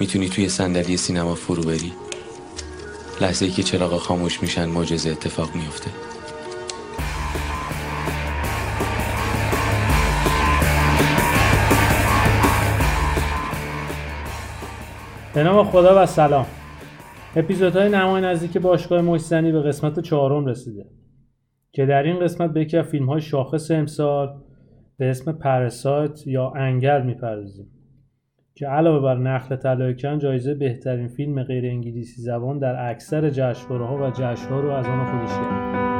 می‌تونی توی صندلی سینما فرو بری؟ لحظه ای که چراغ خاموش میشن معجزه اتفاق میفته به نام خدا و سلام. اپیزودهای نمای نزدیک باشگاه مجزنی به قسمت چهارم رسیده. که در این قسمت به یکی از فیلم های شاخص امسال به اسم پرسایت یا انگل می‌پردازیم. که علاوه بر نخل طلایکن جایزه بهترین فیلم غیر انگلیسی زبان در اکثر جشنواره‌ها و جشن‌ها رو از آن خودش گرفت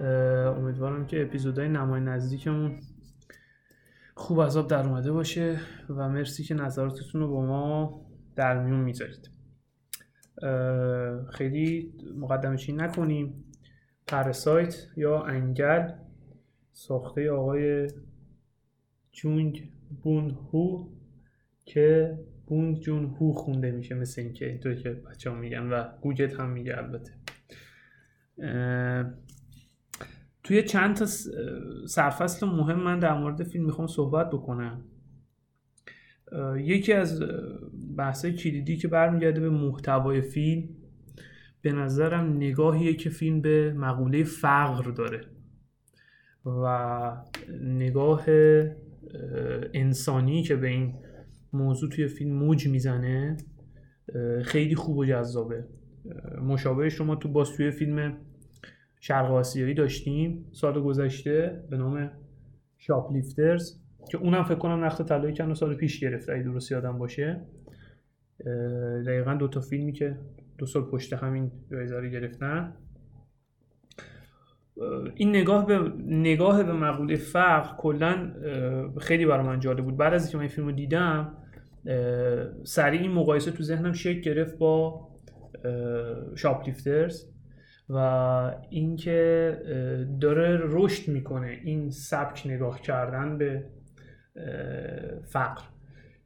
اه، امیدوارم که اپیزودهای نمای نزدیکمون خوب از آب در اومده باشه و مرسی که نظراتتون رو با ما در میون می‌ذارید. خیلی مقدمه چین نکنیم. پرسایت یا انگل ساخته آقای جونگ بون هو که بونگ جون هو خونده میشه مثل اینکه اینطور که بچه ها میگن و گوگت هم میگه البته. توی چند تا سرفصل مهم من در مورد فیلم می‌خوام صحبت بکنم. یکی از بحثای کلیدی که برمیگرده به محتوای فیلم به نظرم نگاهیه که فیلم به مقوله فقر داره و نگاه اه، انسانی که به این موضوع توی فیلم موج می‌زنه خیلی خوب و جذابه. مشابهش رو ما تو باز توی فیلم شرق آسیایی داشتیم سال گذشته به نام شاپلیفترز که اونم فکر کنم نخت طلایی چند سال پیش گرفته اگه درست یادم باشه. دقیقا دو تا فیلمی که دو سال پشت همین جایزه رو گرفتن. این نگاه به نگاه به مقوله فقر کلا خیلی برای من جالب بود. بعد از اینکه من این فیلم رو دیدم سریع این مقایسه تو ذهنم شکل گرفت با شاپلیفترز. و اینکه داره رشد می‌کنه این سبک نگاه کردن به فقر.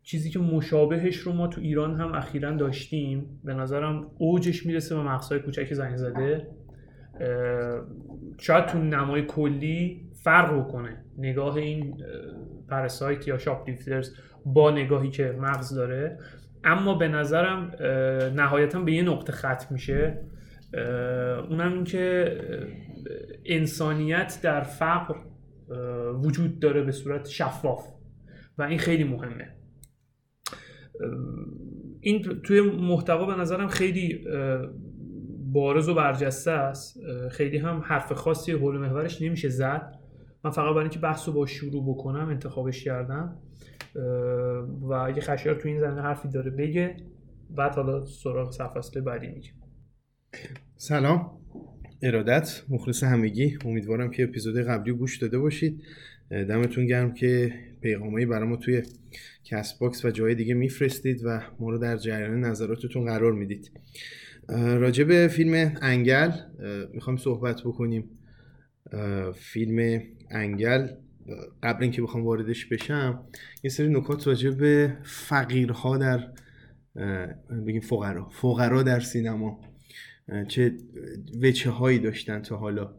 چیزی که مشابهش رو ما تو ایران هم اخیرا داشتیم به نظرم اوجش می‌رسه به مقصای کوچک زنگ زده. شاید تو نمای کلی فرق بکنه. نگاه این پرسایت یا شاپلیفترز با نگاهی که مغز داره. اما به نظرم نهایتا به یه نقطه ختم میشه. اونم این که اه، انسانیت در فقر وجود داره به صورت شفاف و این خیلی مهمه. این توی محتوا به نظرم خیلی بارز و برجسته است. خیلی هم حرف خاصی حول محورش نمیشه زد. من فقط برای اینکه بحث رو با شروع بکنم انتخابش کردم. و اگه خشایار تو این زمینه حرفی داره بگه بعد حالا سراغ سرفصل بعدی میگه سلام. ارادت مخلص همگی. امیدوارم که اپیزود قبلی گوش داده باشید. دمتون گرم که پیغامایی ما توی Castbox و جای دیگه میفرستید و ما رو در جریان نظراتتون قرار می‌دید. راجع به فیلم انگل می‌خوام صحبت بکنیم. فیلم انگل قبل اینکه بخوام واردش بشم یه سری نکات راجع به فقیرها در بگیم فقرا. فقرا در سینما. چه وچه هایی داشتن تا حالا.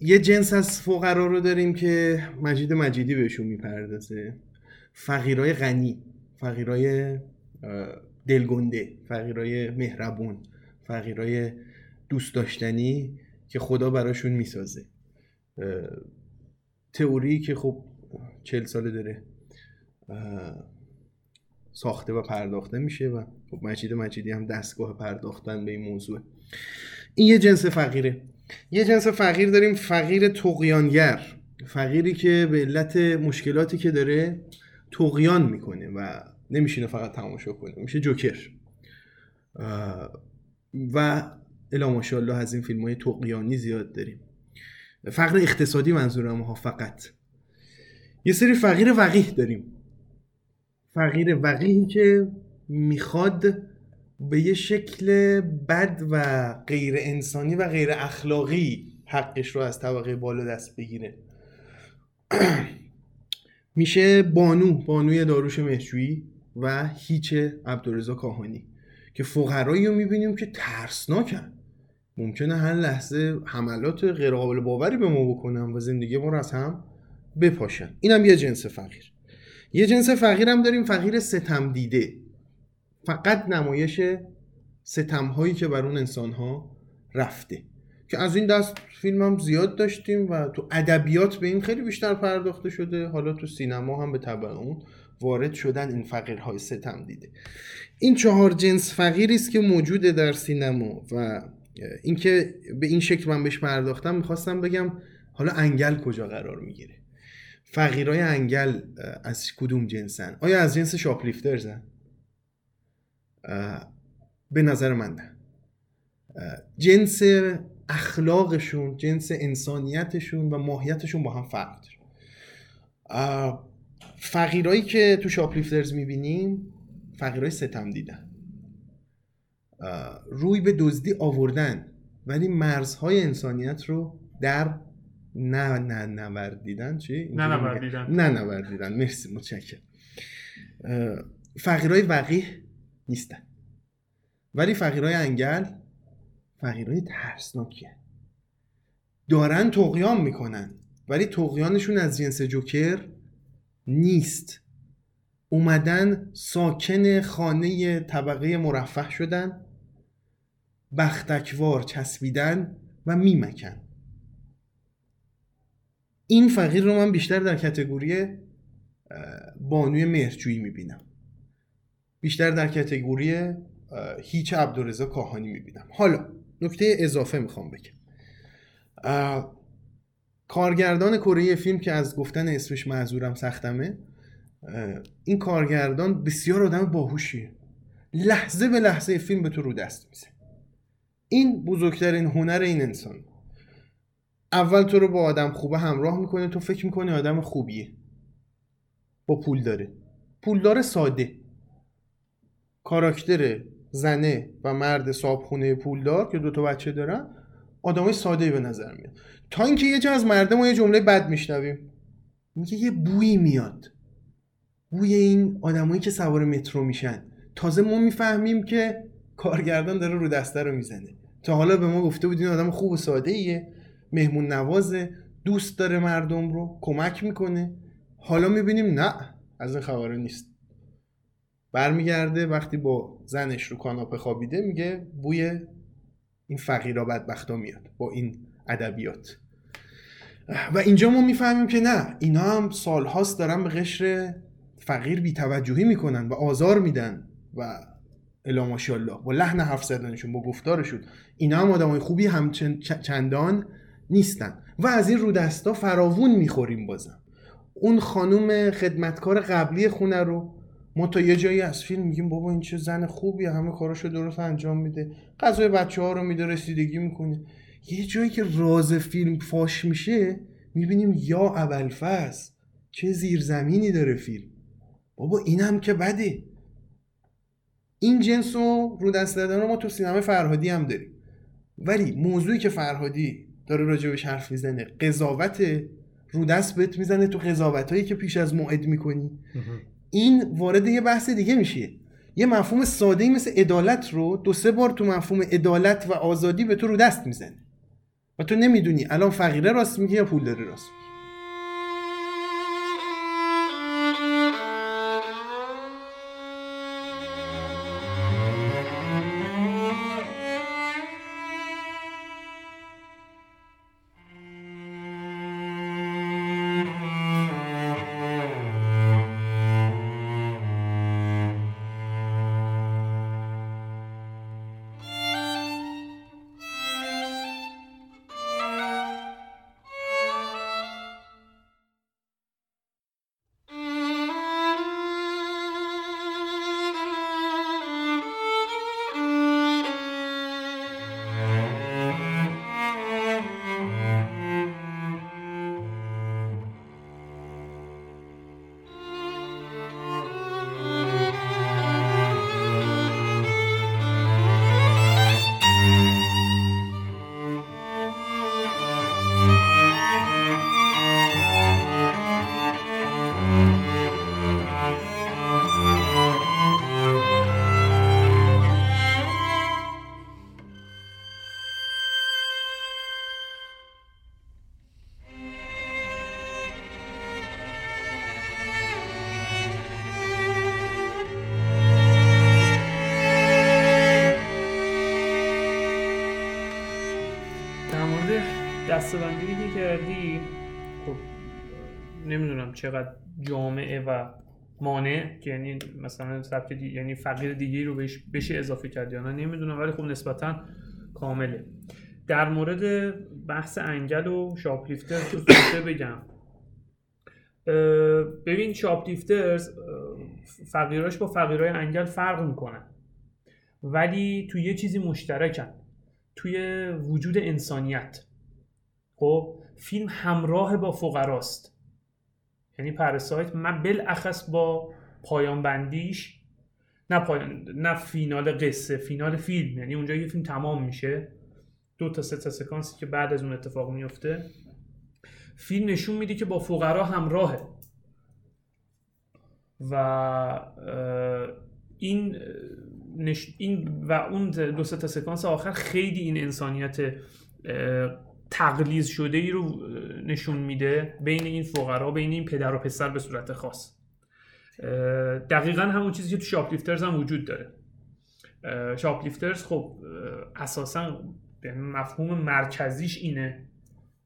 یه جنس از فقرا رو داریم که مجید مجیدی بهشون می‌پردازه. فقیرای غنی فقیرای دلگنده فقیرای مهربون فقیرای دوست داشتنی که خدا براشون می‌سازه. تئوری که خب چل ساله داره. ساخته و پرداخته میشه و خب مجید مجیدی هم دستگاه پرداختن به این موضوع. این یه جنس فقیره. یه جنس فقیر داریم فقیر تقیانگر. فقیری که به علت مشکلاتی که داره تقیان می‌کنه و نمیشینه فقط تماشا کنه. میشه جوکر. و الا ماشاءالله از این فیلم های تقیانی زیاد داریم. فقر اقتصادی منظورم ها فقط. یه سری فقیر وقیه داریم. فقیر وقیهی که می‌خواد به یه شکل بد و غیر انسانی و غیر اخلاقی حقش رو از طبقه بالا دست بگیره. میشه بانو بانوی داروش مهجویی و هیچ عبدالرزا کاهانی که فقرایی رو می‌بینیم که ترسناکن. ممکنه هر لحظه حملات غیرقابل باوری به ما بکنن و زندگی ما رو از هم بپاشن. اینم یه جنس فقیر. یه جنس فقیر هم داریم فقیر ستم دیده. فقط نمایش ستم هایی که بر اون انسان ها رفته. که از این دست فیلم هم زیاد داشتیم و تو ادبیات به این خیلی بیشتر پرداخته شده. حالا تو سینما هم به طبع اون وارد شدن این فقیرهای ستم دیده. این چهار جنس فقیری است که موجوده در سینما و اینکه به این شکل من بهش پرداختم می‌خواستم بگم حالا انگل کجا قرار می‌گیره. فقیرای انگل از کدوم جنسن؟ آیا از جنس شاپلیفترزن به نظر من نه. جنس اخلاقشون جنس انسانیتشون و ماهیتشون با هم فرق داره. فقیرایی که تو شاپلیفترز می‌بینیم فقیرای ستم دیدن. روی به دزدی آوردن ولی مرزهای انسانیت رو در نه نه نوردیدن چی؟ نه نوردیدن نه نوردیدن مرسی متشکرم. فقیرای وقیه نیستن. ولی فقیرای انگل فقیرای ترسناکیه. دارن تقیان می‌کنن ولی تقیانشون از جنس جوکر نیست. اومدن ساکن خانه طبقه مرفه شدن بختکوار چسبیدن و میمکن. این فقیر رو من بیشتر در کتگوری بانوی مهرجویی می‌بینم. بیشتر در کتگوری هیچ عبدالرزا کاهانی می‌بینم. حالا نکته اضافه می‌خوام بگم. کارگردان کره فیلم که از گفتن اسمش معذورم سختمه این کارگردان بسیار آدم باهوشیه. لحظه به لحظه فیلم به تو رو دست میزه این بزرگترین هنر این انسان اول تو رو با آدم خوبه همراه می‌کنه تو فکر می‌کنی آدم خوبیه. با پول داره. پول داره ساده. کاراکتر زنه و مرد صابخونه پولدار که دو تا بچه دارن آدمای ساده به نظر میاد. تا اینکه یه جا از مردم ما یه جمله بد میشنویم. میگه یه بویی میاد. بوی این آدمایی که سوار مترو میشن. تازه ما می‌فهمیم که کارگردان داره رو دسته رو می‌زنه. تا حالا به ما گفته بود این آدم خوب و ساده ایه مهمون نوازه دوست داره مردم رو کمک می‌کنه. حالا می‌بینیم نه از این خبره نیست. برمیگرده وقتی با زنش رو کاناپه خوابیده میگه بوی این فقیرا بدبختا میاد با این ادبیات. و اینجا ما می‌فهمیم که نه اینا هم سالهاست دارن به قشر فقیر بیتوجهی می‌کنن و آزار میدن و الا ماشاءالله. با لحن حرف زدنشون با گفتارشون اینا هم آدمای خوبی هم چندان نیستن. و از این رو دستا فراوون می‌خوریم بازم. اون خانوم خدمتکار قبلی خونه رو ما تا یه جایی از فیلم میگیم بابا این چه زن خوبی همه کاراشو درست انجام میده. غذای بچه ها رو میده رسیدگی می‌کنه. یه جایی که راز فیلم فاش میشه می‌بینیم یا ابلفز چه زیرزمینی داره فیلم. بابا اینم که بده. این جنس رو رو دست دادن رو ما تو سینما فرهادی هم داریم. ولی موضوعی که فرهادی داره راجبش حرف می‌زنه. قضاوت رو دست بهت می‌زنه تو قضاوت هایی که پیش از موعد می‌کنی. این وارد یه بحث دیگه میشه. یه مفهوم ساده مثل عدالت رو دو سه بار تو مفهوم عدالت و آزادی به تو رو دست می‌زنه. و تو نمی‌دونی. الان فقیره راست میگه یا پولداره راست دستبندی که کردی؟ خب نمی‌دونم چقدر جامعه و مانع یعنی مثلا سبک دی... یعنی فقیر دیگه رو بهش بشه اضافه کرد یا نه؟ نمی‌دونم ولی خب نسبتا کامله. در مورد بحث انگل و شاپلیفتر تو بگم. ببین شاپلیفترز فقیراش با فقیرای انگل فرق می‌کنن. ولی تو یه چیزی مشترکن. توی وجود انسانیت. خب فیلم همراه با فقراست. یعنی پرسایت من بالاخص با پایان بندیش نه پایان نه فینال قصه فینال فیلم. یعنی اونجا یه فیلم تمام میشه. دو تا سه تا سکانسی که بعد از اون اتفاق میفته. فیلم نشون میده که با فقرا همراهه. و این نش... این و اون دو سه تا سکانس آخر خیلی این انسانیت تقلیز شده ای رو نشون میده بین این فقرا بین این پدر و پسر به صورت خاص. دقیقا همون چیزی که تو شاپلیفترز هم وجود داره. شاپلیفترز خب اساسا مفهوم مرکزیش اینه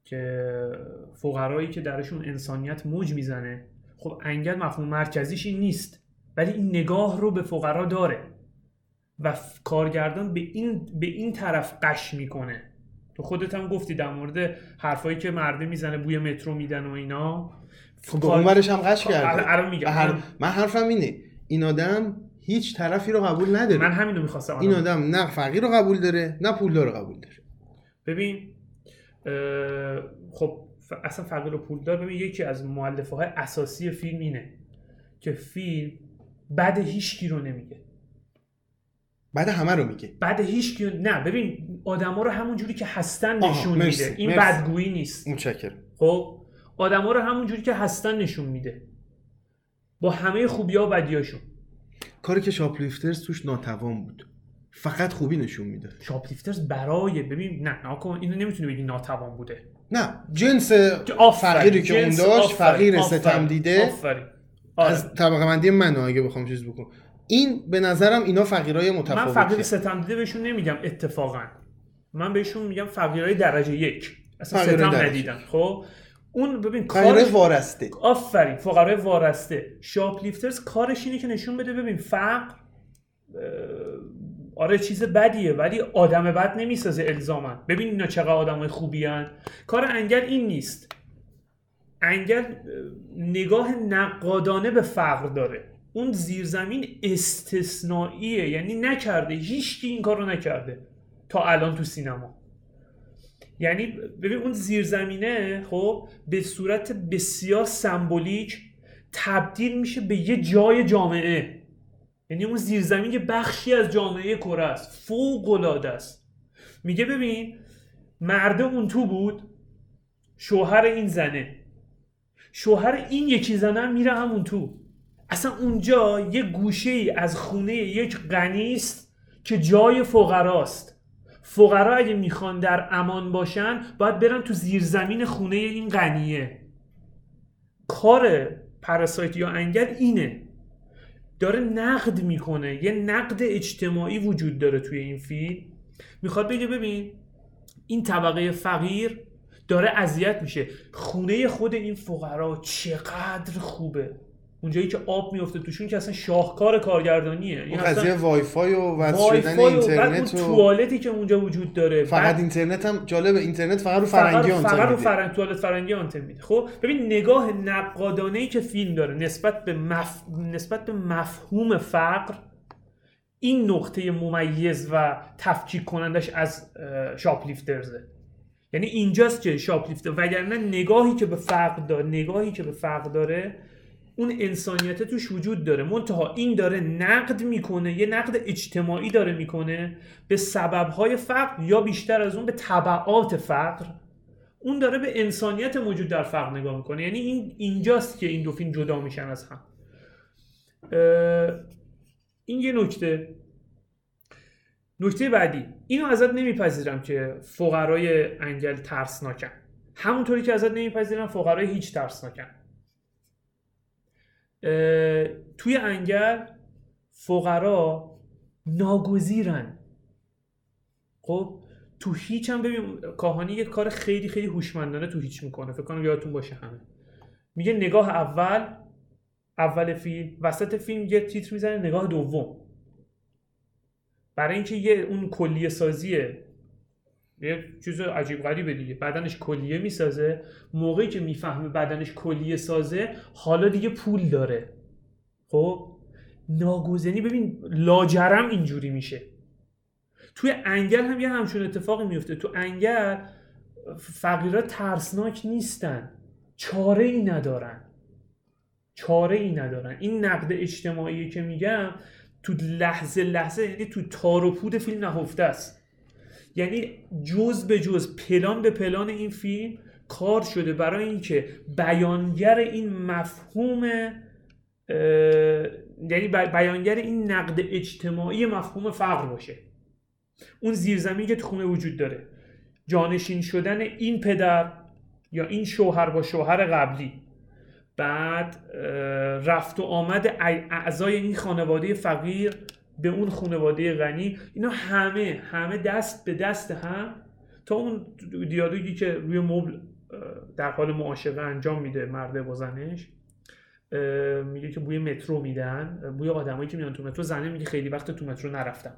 که فقرایی که درشون انسانیت موج می‌زنه خب انگل مفهوم مرکزیش این نیست ولی این نگاه رو به فقرا داره و کارگردان به این به این طرف قش می‌کنه. تو خودت هم گفتی در مورد حرفایی که مرده می‌زنه بوی مترو میدن و اینا. خب به اون ورش هم قش الان- کرده الان میگم. هر... من حرفم اینه. این آدم هیچ طرفی رو قبول نداره. من همین رو می‌خواستم این آدم نه فقیر رو قبول داره نه پولدار رو قبول داره. ببین اه، خب ف- اصلا فقیر و پولدار ببین یکی از مؤلفه های اساسی فیلم اینه که فیلم بعد هیچکی رو نمیگه. بعد همه رو میگه. بعد هیچکی رو- نه ببین آدما رو همون جوری که هستن نشون میده. این مرسی. بدگویی نیست. متشکرم. خب آدما رو همون جوری که هستن نشون میده. با همه خوبی ها و بدیاشون. کاری که شاپلیفترز توش ناتوان بود. فقط خوبی نشون می‌داد شاپلیفترز برای ببین نه ناکن اینو نمی‌تونی بگی ناتوان بوده. نه جنس فقیری که اون داشت فقیر ستم دیده. آره. از طبقه بندی منو اگه بخوام چیز بکنم. این به نظرم اینا فقیرای من متفاوتیه. فقیر ستم دیده بهشون نمیگم اتفاقا. من بهشون میگم فقیرای درجه یک. اصلا ستم. ندیدن خب؟ اون ببین کارش وارسته. آفرین فقرای وارسته. شاپلیفترز کارش اینه که نشون بده ببین فقر آره چیز بدیه ولی آدم بد نمی‌سازه الزاما. ببین اینا چقدر آدمای خوبی هن. کار انگل این نیست. انگل اه، نگاه نقادانه به فقر داره. اون زیرزمین استثنائیه. یعنی نکرده. هیچکی این کار رو نکرده. تا الان تو سینما. یعنی ببین اون زیرزمینه خب به صورت بسیار سمبولیک تبدیل میشه به یه جای جامعه. یعنی اون زیرزمین یه بخشی از جامعه کره است. فوق العاده است. میگه ببین مرده اون تو بود. شوهر این زنه. شوهر این یکی زنه میره همون تو. اصلا اونجا یه گوشه از خونه یک غنی است که جای فقراست. فقرا اگه می‌خوان در امان باشن باید برن تو زیرزمین خونه این غنیه. کار Parasite یا انگل اینه. داره نقد می‌کنه. یه نقد اجتماعی وجود داره توی این فیلم. می‌خواد بگه ببین این طبقه فقیر داره اذیت میشه. خونه خود این فقرا چقدر خوبه. اونجایی که آب میفته توشون که اصلا شاهکار کارگردانیه. اون قضیه وای فای و وصل شدن و اینترنت و توالتی که اونجا وجود داره. فقط بعد اینترنت هم جالب اینترنت فقط رو فرنگی آنتن فقط رو. فرنگ توالت فرنگی آنتن میده. خب ببین نگاه نقادانه ای که فیلم داره نسبت به مف... نسبت به مفهوم فقر این نقطه ممیز و تفکیک کنندش از شاپلیفترزه. یعنی اینجاست که شاپلیفتر وگرنه نگاهی که به فقر داره نگاهی که به فقر داره اون انسانیت توش وجود داره. منتها این داره نقد می‌کنه یه نقد اجتماعی داره می‌کنه به سببهای فقر یا بیشتر از اون به طبعات فقر. اون داره به انسانیت موجود در فقر نگاه می‌کنه. یعنی این اینجاست که این دو فیلم جدا میشن از هم. این یه نکته. نکته بعدی. اینو ازت نمیپذیرم که فقرای انگل ترسناکن. همونطوری که ازت نمیپذیرم فقرای هیچ ترسناکن. توی انگل فقرا ناگزیرن. خب تو هیچ هم ببین کاهانی یه کار خیلی خیلی هوشمندانه تو هیچ می‌کنه. فکر کنم یادتون باشه همه. میگه نگاه اول اول فیلم وسط فیلم یه تیتر می‌زنه نگاه دوم. برای اینکه یه اون کلیه سازیه یه چیز عجیب غریبه دیگه. بدنش کلیه می‌سازه. موقعی که می‌فهمه بدنش کلیه سازه حالا دیگه پول داره. خب؟ ناگزنی ببین لاجرم اینجوری میشه. توی انگل هم یه همچون اتفاقی میفته تو انگل فقیرها ترسناک نیستن. چاره ای ندارن. چاره ای ندارن. این نقد اجتماعی که میگم تو لحظه لحظه یعنی تو تار و پود فیلم نهفته است. یعنی جز به جز پلان به پلان این فیلم کار شده برای اینکه بیانگر این مفهوم یعنی بی- بیانگر این نقد اجتماعی مفهوم فقر باشه. اون زیرزمینی که خونه وجود داره. جانشین شدن این پدر یا این شوهر با شوهر قبلی. بعد رفت و آمد ای- اعضای این خانواده فقیر به اون خانواده غنی اینا همه همه دست به دست هم تا اون دیالوگی که روی مبل در حال معاشقه انجام میده مرده با زنش میگه که بوی مترو میدن بوی آدمایی که میان تو مترو زنه میگه خیلی وقت تو مترو نرفتم.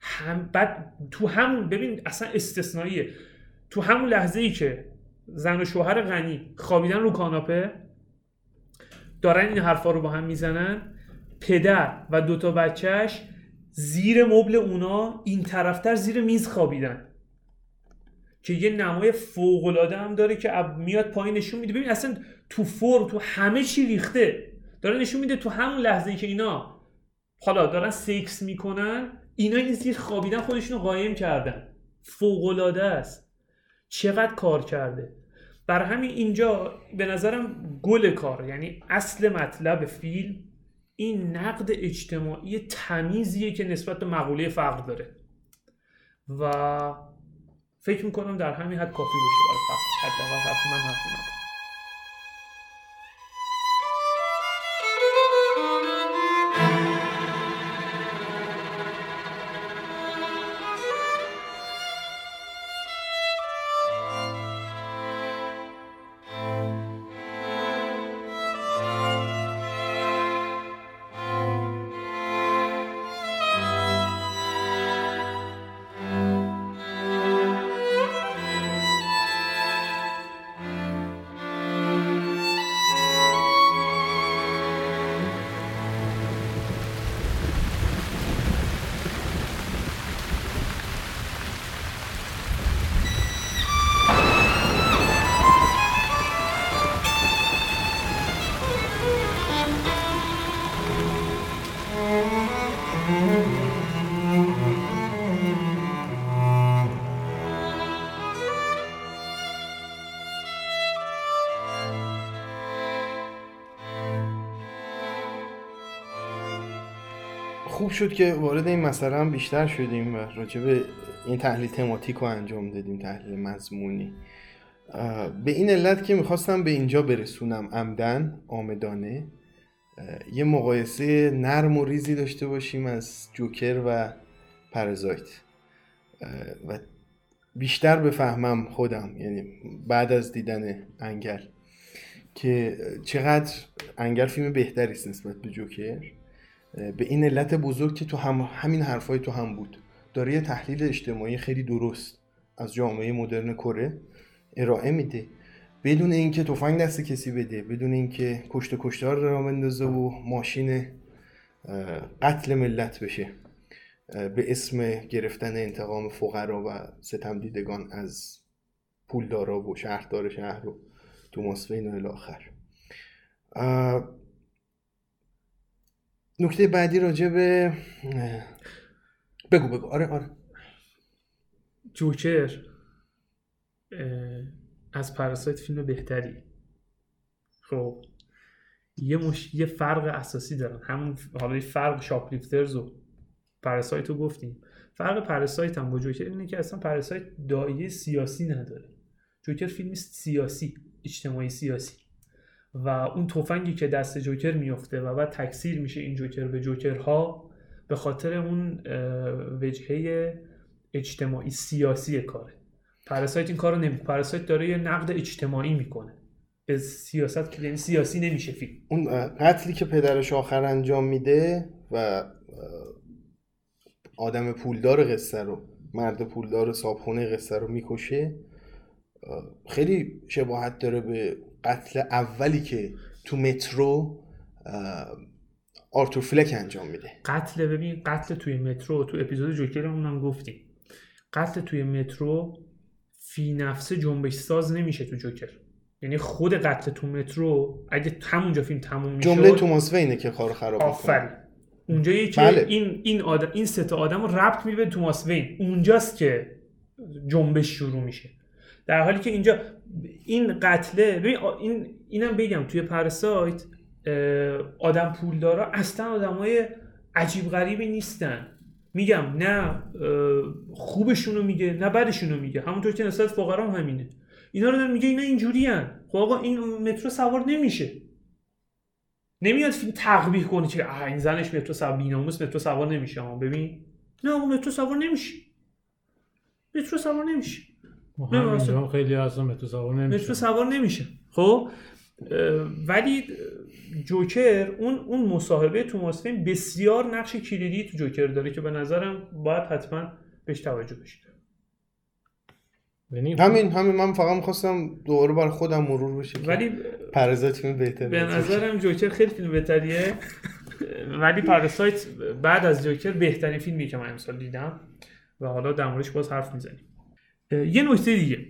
هم بعد تو همون ببین اصلا استثنائیه. تو همون لحظه ای که زن و شوهر غنی خوابیدن رو کاناپه دارن این حرفا رو با هم می‌زنن پدر و دوتا بچهش زیر مبل اونا این طرفتر زیر میز خوابیدن. که یه نمای فوق هم داره که میاد پایین نشون میده. ببین اصلا تو فرم تو همه چی ریخته. داره نشون میده تو همون لحظه که اینا حالا دارن سکس می‌کنن اینا این زیر خوابیدن خودشون رو قایم کردن. فوق است. چقدر کار کرده. بر همین اینجا به نظرم گل کار یعنی اصل مطلب فیلم این نقد اجتماعی تمیزیه که نسبت به مقوله فقر داره. و فکر می‌کنم در همین حد کافی باشه برای فقر حداقل حرف من حرف خوب شد که وارد این مسئله هم بیشتر شدیم و راجع به این تحلیل تماتیک رو انجام دادیم تحلیل مضمونی. به این علت که می‌خواستم به اینجا برسونم عمدن آمدانه. یه مقایسه نرم و ریزی داشته باشیم از جوکر و پرزایت. و بیشتر بفهمم خودم یعنی بعد از دیدن انگل که چقدر انگل فیلم بهتری است نسبت به جوکر. به این علت بزرگ که تو هم همین حرفای تو هم بود. داره یه تحلیل اجتماعی خیلی درست از جامعه مدرن کره ارائه میده. بدون اینکه تفنگ دست کسی بده بدون اینکه کشت کشتار را بندازه و ماشین قتل ملت بشه به اسم گرفتن انتقام فقرا و ستم دیدگان از پولدارا و شهردار شهر و توماس وین و الاخر نکته بعدی راجع به بگو بگو. آره آره. جوکر از پراسایت فیلم بهتری. خب یه مش... یه فرق اساسی دارن. همون حالا فرق شاپلیفترز و پراسایت رو گفتیم. فرق پراسایت هم با جوکر اینه که اصلا پراسایت دایه سیاسی نداره. جوکر فیلم سیاسی اجتماعی سیاسی. و اون تفنگی که دست جوکر میفته و بعد تکثیر میشه این جوکر به جوکرها به خاطر اون وجهه اجتماعی سیاسی کاره. پراسایت این کارو نمی پراسایت داره یه نقد اجتماعی می‌کنه. به سیاست که یعنی سیاسی نمیشه فیلم. اون قتلی که پدرش آخر انجام میده و آدم پولدار قصه رو مرد پولدار صابخونه قصه رو می‌کشه خیلی شباهت داره به قتل اولی که تو مترو آرتور فلک انجام میده. قتل ببین قتل توی مترو تو اپیزود جوکرمون هم گفتیم. قتل توی مترو فی نفسه جنبش ساز نمیشه تو جوکر. یعنی خود قتل تو مترو اگه همونجا فیلم تموم میشه جمله توماس وینه که کار خراب آفرین. اونجایی که بله. این این آدم این سه تا آدم رو ربط میده توماس وین. اونجاست که جنبش شروع میشه. در حالی که اینجا این قتله ببین این اینم بگم توی پرسایت آدم پولدارا اصلا آدمای عجیب غریبی نیستن. میگم نه خوبشونو میگه نه بدشونو میگه. همونطور که نسبت فقرا هم همینه. اینا رو میگه اینا اینجوری هن. خب آقا این مترو سوار نمیشه. نمیاد فیلم تقبیح کنه که این زنش مترو سوار بیناموس مترو سوار نمیشه. ببین. نه آقا مترو سوار نمیشه. مترو سوار نمیشه. خیلی اصلا مترو سوار نمیشه. مترو سوار نمیشه. خب ولی جوکر اون اون مصاحبه تو فین بسیار نقش کلیدی تو جوکر داره که به نظرم باید حتما بهش توجه بشه. یعنی همین همین. من فقط می‌خواستم دوباره بر خودم مرور بشه ولی پرزایت فیلم بهتره به نظرم جوکر خیلی فیلم بهتریه. ولی پرسایت بعد از جوکر بهترین فیلمی که من امسال دیدم و حالا در موردش باز حرف می‌زنیم. یه نکته دیگه.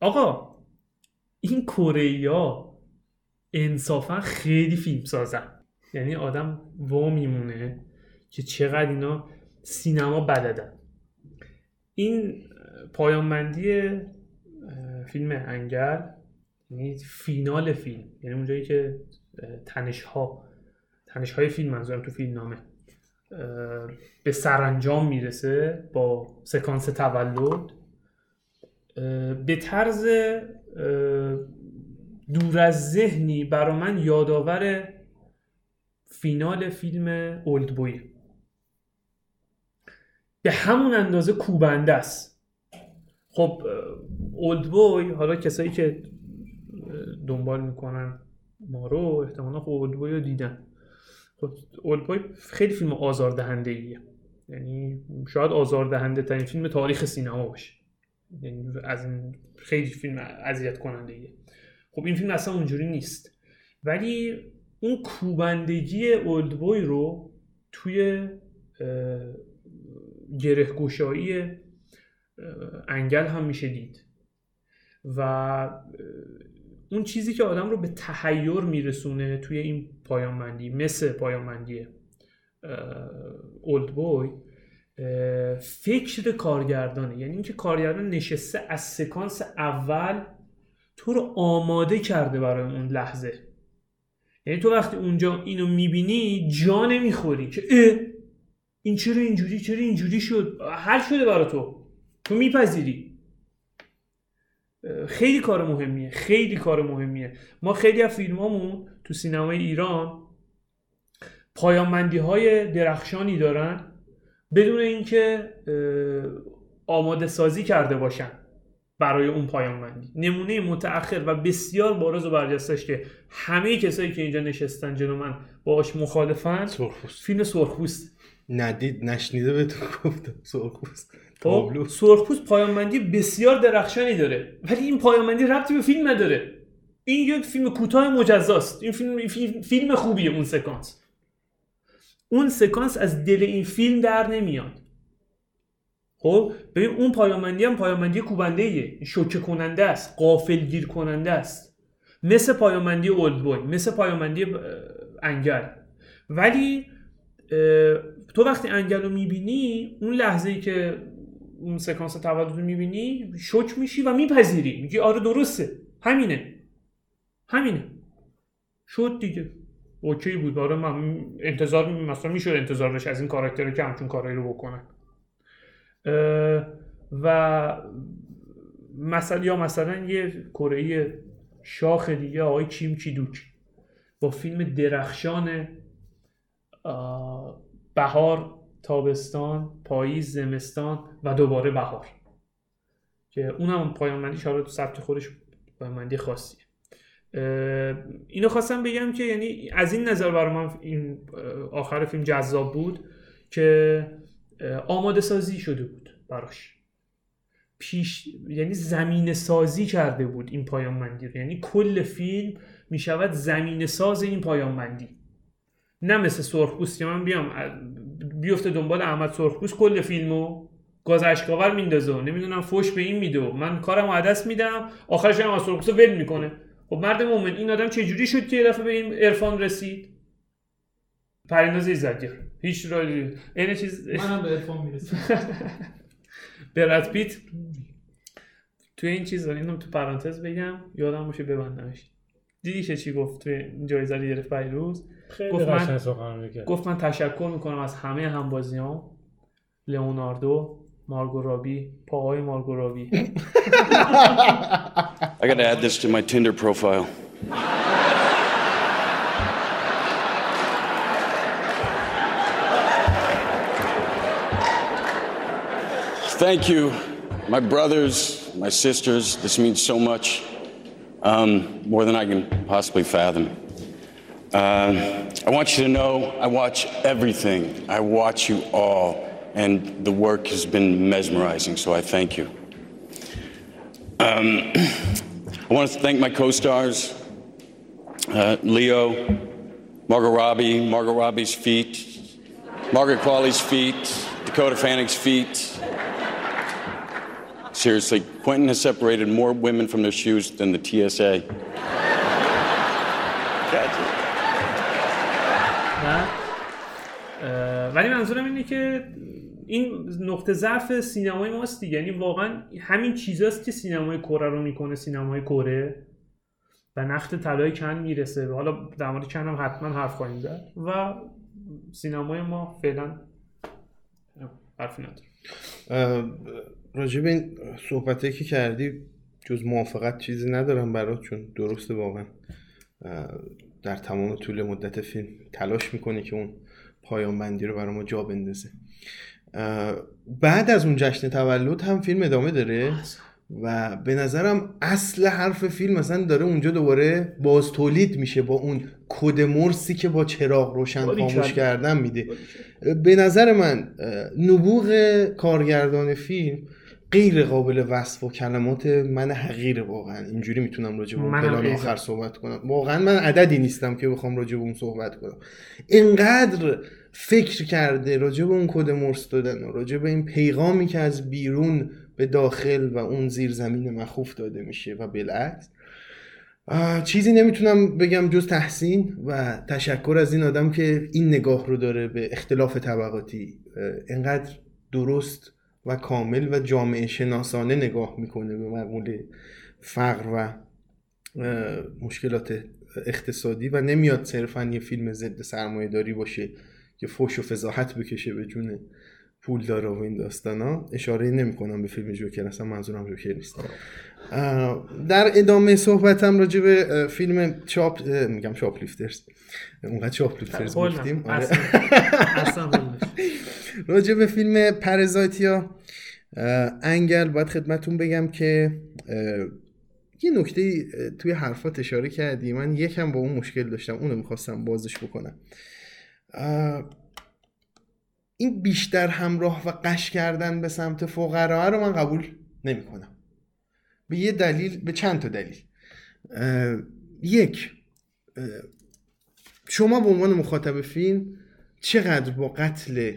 آقا این کره انصافا خیلی فیلم سازن. یعنی آدم وا میمونه که چقدر اینا سینما بددن. این پایانبندی فیلم انگل یعنی فینال فیلم. یعنی اونجایی که تنش ها تنش های فیلم منظورم تو فیلم نامه. به سرانجام می‌رسه با سکانس تولد. به طرز دور از ذهنی برا من یادآور فینال فیلم اولد بوی. به همون اندازه کوبنده است. خب اولد بوی حالا کسایی که دنبال می‌کنن ما رو احتمالا خب اولد بوی رو دیدن. بوی خیلی فیلم آزاردهنده ایه یعنی شاید آزاردهنده ترین فیلم تاریخ سینما باشه. یعنی از این خیلی فیلم اذیت کننده ایه خب این فیلم اصلا اونجوری نیست. ولی اون کوبندگی اولدبوی رو توی گره گشایی انگل هم میشه دید و اون چیزی که آدم رو به تحیر میرسونه توی این پایانبندی مثل پایانبندی اولدبوی فکر کارگردانه. یعنی اینکه کارگردان نشسته از سکانس اول تو رو آماده کرده برای اون لحظه. یعنی تو وقتی اونجا اینو می‌بینی جا نمی‌خوری که اه این چرا اینجوری چرا اینجوری شد؟ حل شده برا تو. تو میپذیری. خیلی کار مهمیه خیلی کار مهمیه. ما خیلی از فیلمامون تو سینمای ایران پایانمندی های درخشانی دارن بدون اینکه آماده سازی کرده باشن برای اون پایانمندی. نمونه متأخر و بسیار بارز و برجستش که همه کسایی که اینجا نشستن جلو من باهاش مخالفن. سرخپوست. فیلم سرخپوست. ندید نشنیده به تو گفتم سرخپوست. خب سرخپوست پایانمندی بسیار درخشانی داره ولی این پایانمندی ربطی به فیلم نداره. این یک فیلم کوتاه مجزاست. این فیلم فیلم, خوبیه اون سکانس. اون سکانس از دل این فیلم در نمیاد. خب ببین اون پایامندی هم پایامندی کوبنده ایه شوکه کننده است قافلگیر کننده است. مثل پایامندی اولد بوی مثل پایامندی انگل. ولی تو وقتی انگل رو می‌بینی اون لحظه ای که اون سکانس تولد رو می‌بینی شوک میشی و میپذیری. میگی آره درسته. همینه. همینه. شد دیگه. اوکی بود. آره من انتظار مثلا می‌شد انتظار بشه از این کاراکتر که همچون کارایی رو بکنن. و مثلا یا مثلا یه کره شاخ دیگه آقای کیم دوک با فیلم درخشان بهار تابستان پاییز زمستان و دوباره بهار. که اونم پایانمندیش حالا تو سبت خودش پایانمندی خاصیه اینو خواستم بگم که یعنی از این نظر برای من این آخر فیلم جذاب بود که آماده سازی شده بود براش. پیش یعنی زمین سازی کرده بود این پایان مندی رو. یعنی کل فیلم می شود زمین ساز این پایان مندی نه مثل سرخپوست که من بیام بیفته دنبال احمد سرخپوست کل فیلمو گاز اشکاور میندازه. نمی‌دونم فوش به این میده. من کارم عدس میدم. آخرش هم سرخپوست رو ول می‌کنه. خب مرد مومن این آدم چه جوری شد که یه دفعه به این عرفان رسید؟ پریناز ایزدیار. هیچ راهی این چیز منم به عرفان می‌رسم براد پیت. توی این چیز اینو تو پرانتز بگم. یادم باشه ببندمش. دیدی که چی گفت توی جایزه رو گرفت روز؟ گفت من گفت من تشکر می‌کنم از همه همبازیام لئوناردو مارگو رابی پاهای مارگو رابی. I gotta add this to my Tinder profile. Thank you, my brothers, my sisters. This means so much, um, more than I can possibly fathom. Uh, I want you to know I watch everything. I watch you all, and the work has been mesmerizing, so I thank you. Um, I want to thank my co stars, uh, Leo, Margot Robbie, Margot Robbie's feet, Margaret Qualley's feet, Dakota Fanning's feet, Seriously, Quentin has separated more women from their shoes than the TSA. ولی منظورم اینه که این نقطه ضعف سینمای ماست دیگه. یعنی واقعا همین چیزاست که سینمای کره رو می‌کنه سینمای کره. و نخت طلای کن می‌رسه. حالا در مورد کن هم حتما حرف خواهیم زد. و سینمای ما فعلا حرفی نداره. راجب این صحبته که کردی جز موافقت چیزی ندارم برات چون درسته واقعا. در تمام طول مدت فیلم تلاش می‌کنه که اون پایان بندی رو برای ما جا بندازه. بعد از اون جشن تولد هم فیلم ادامه داره و به نظرم اصل حرف فیلم مثلا داره اونجا دوباره باز تولید میشه با اون کد مرسی که با چراغ روشن خاموش کردن میده. به نظر من نبوغ کارگردان فیلم غیر قابل وصف و کلمات من حقیر واقعا. اینجوری می‌تونم راجع به پلان آخر صحبت کنم. واقعا من عددی نیستم که بخوام راجع به اون صحبت کنم. اینقدر فکر کرده راجع به اون کد مرس دادن و راجع به این پیغامی که از بیرون به داخل و اون زیر زمین مخوف داده میشه و بالعکس چیزی نمی‌تونم بگم جز تحسین و تشکر از این آدم که این نگاه رو داره به اختلاف طبقاتی. انقدر درست و کامل و جامعه شناسانه نگاه می‌کنه به مقوله فقر و مشکلات اقتصادی و نمیاد صرفا یه فیلم ضد سرمایه داری باشه که فوش و فضاحت بکشه به جون پول داره و این داستان ها اشاره نمی کنم به فیلم جوکر اصلا منظورم جوکر نیست. در ادامه صحبتم راجع به فیلم چاپ میگم چاپ لیفترز اونقدر چاپ لیفترز گفتیم. آره. راجع به فیلم پرزایتیا انگل باید خدمتون بگم که یه نکته توی حرفات اشاره کردی. من یکم با اون مشکل داشتم. اونو می‌خواستم بازش بکنم. این بیشتر همراه و قش کردن به سمت فقرا رو من قبول نمی کنم به یه دلیل به چند تا دلیل. یک شما به عنوان مخاطب فیلم چقدر با قتل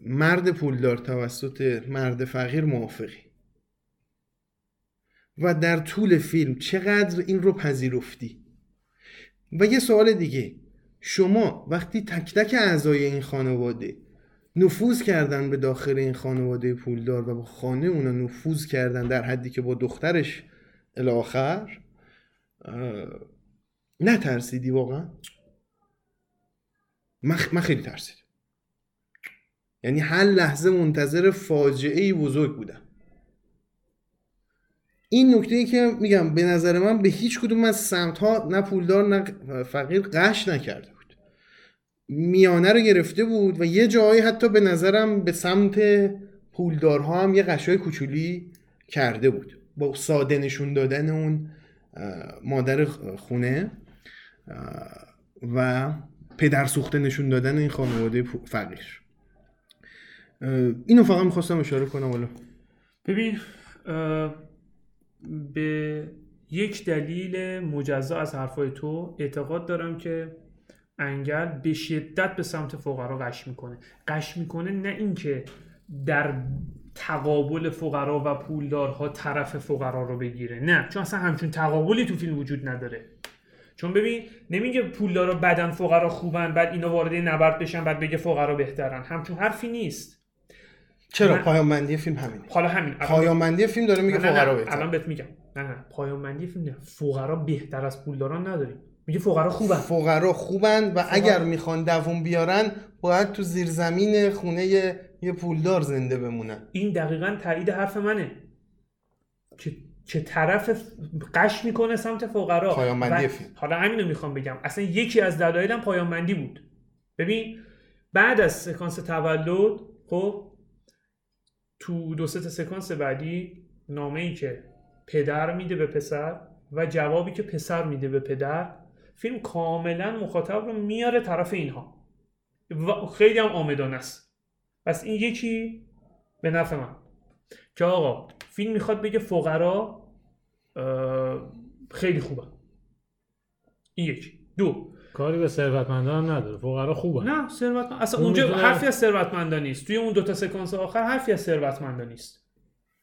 مرد پولدار توسط مرد فقیر موافقی. و در طول فیلم چقدر این رو پذیرفتی؟ و یه سوال دیگه. شما وقتی تک تک اعضای این خانواده نفوذ کردن به داخل این خانواده پولدار و با خانه اونا نفوذ کردن در حدی که با دخترش الاخر نترسیدی واقعا؟ من خیلی ترسیدم. یعنی هر لحظه منتظر فاجعه ای بزرگ بودم. این نکته ای که میگم به نظر من به هیچ کدوم از سمت ها نه پولدار نه فقیر قش نکرده بود. میانه رو گرفته بود و یه جایی حتی به نظرم به سمت پولدارها هم یه قشای کوچولی کرده بود. با ساده نشون دادن اون مادر خونه و پدر سوخته نشون دادن این خانواده فقیر. اینو فقط می‌خواستم اشاره کنم حالا. ببین به یک دلیل مجزا از حرفای تو اعتقاد دارم که انگل به شدت به سمت فقرا قش می‌کنه. قش می‌کنه نه اینکه در تقابل فقرا و پولدارها طرف فقرا رو بگیره. نه چون اصلا همچون تقابلی تو فیلم وجود نداره. چون ببین نمیگه پولدارا بدن فقرا خوبن بعد اینا وارد نبرد بشن بعد بگه فقرا بهترن. همچون حرفی نیست. چرا؟ پایان فیلم همینه. حالا همین. پایان فیلم داره میگه فقرا بهتر الان بهت میگم. نه نه. پایان فیلم نه. فقرا بهتر از پولداران نداریم. میگه فقرا خوبن. فقرا خوبن و اگر می‌خوان دووم بیارن باید تو زیرزمین خونه یه پولدار زنده بمونن. این دقیقا تایید حرف منه. که چه طرف قش می‌کنه سمت فقرا. پایان فیلم. حالا همینو می‌خوام بگم. اصلا یکی از دلایلم پایان بود. ببین بعد از سکانس تولد خب تو دو سه سکانس بعدی نامه ای که پدر میده به پسر و جوابی که پسر میده به پدر فیلم کاملا مخاطب رو میاره طرف اینها. و خیلی هم آمدان است. پس این یکی به نفع من. که آقا فیلم می‌خواد بگه فقرا خیلی خوبه. این یکی. دو کاری به ثروتمندان هم نداره. فقرا خوبه نه ثروتمند اصلا اونجا حرفی از ثروتمندان نیست. توی اون دوتا سکانس آخر حرفی از ثروتمندان نیست.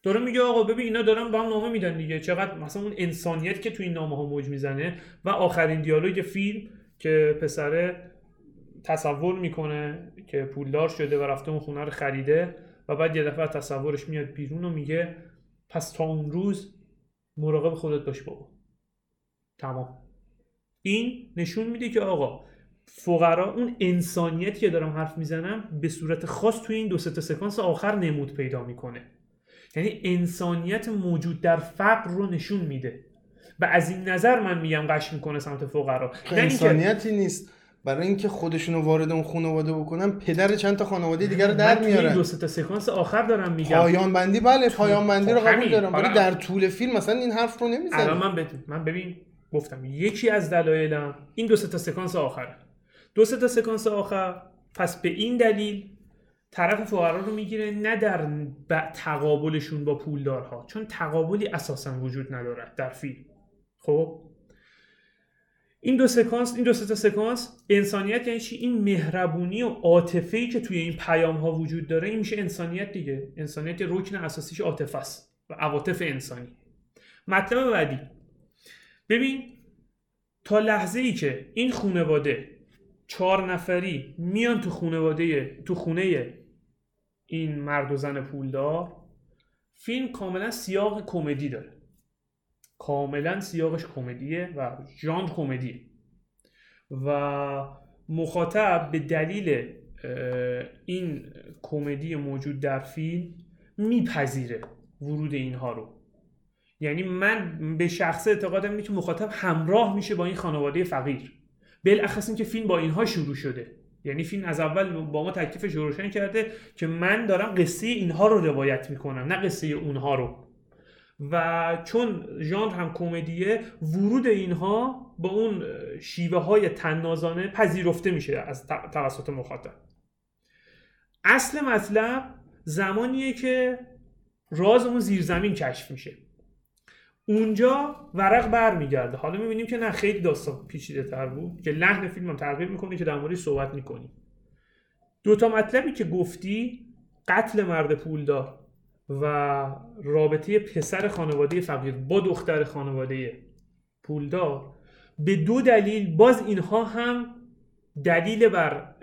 داره میگه آقا ببین اینا دارن با هم نامه میدن دیگه. چقدر مثلا اون انسانیت که توی این نامه ها موج می‌زنه و آخرین دیالوگ فیلم که پسره تصور می‌کنه که پولدار شده و رفته اون خونه رو خریده و بعد یه دفعه تصورش میاد بیرون و میگه پس تا اون روز مراقب خودت باش بابا. تمام. این نشون میده که آقا فقرا اون انسانیتی که دارم حرف می‌زنم به صورت خاص توی این دو سه سکانس آخر نمود پیدا می‌کنه. یعنی انسانیت موجود در فقر رو نشون میده. و از این نظر من میگم قش می‌کنه سمت فقرا. انسانیتی نیست. برای اینکه خودشونو وارد اون خانواده بکنن پدر چند تا خانواده دیگر رو در میارن. دو تا سکانس آخر دارم میگم. پایان بندی بله پایان بندی رو قبول دارم. ولی در طول فیلم مثلا این حرف رو نمی‌زنه الان من من ببین گفتم یکی از دلایلم این دو تا سکانس آخره. دو تا سکانس آخر پس به این دلیل طرف فقرا رو می‌گیره نه در تقابلشون با پولدارها چون تقابلی اساسا وجود ندارد در فیلم. خب؟ این دو سکانس این دو تا سکانس انسانیت یعنی چی؟ این مهربونی و عاطفه‌ای که توی این پیام ها وجود داره این میشه انسانیت دیگه. انسانیت رکن اساسیش عاطفه است و عواطف انسانی. مطلب بعدی. ببین تا لحظه ای که این خونواده چهار نفری میان تو خونواده تو خونه این مرد و زن پولدار فیلم کاملا سیاق کمدی داره. کاملا سیاقش کمدیه و ژانر کمدیه. و مخاطب به دلیل این کمدی موجود در فیلم میپذیره ورود اینها رو. یعنی من به شخص اعتقادم اینه که مخاطب همراه میشه با این خانواده فقیر. بالاخص اینکه فیلم با اینها شروع شده. یعنی فیلم از اول با ما تکلیفش روشن کرده که من دارم قصه اینها رو روایت می‌کنم نه قصه اونها رو. و چون ژانر هم کمدیه ورود اینها با اون شیوه های تنازانه پذیرفته میشه از توسط مخاطب. اصل مطلب زمانیه که راز اون زیرزمین کشف میشه. اونجا ورق برمیگرده. حالا می‌بینیم که نه خیلی داستان پیچیده تر بود که لحن فیلم هم تغییر می‌کنه که در موردش صحبت می‌کنیم. دوتا مطلبی که گفتی قتل مرد پولدار و رابطه پسر خانواده فقیر با دختر خانواده پولدار به دو دلیل باز اینها هم دلیل بر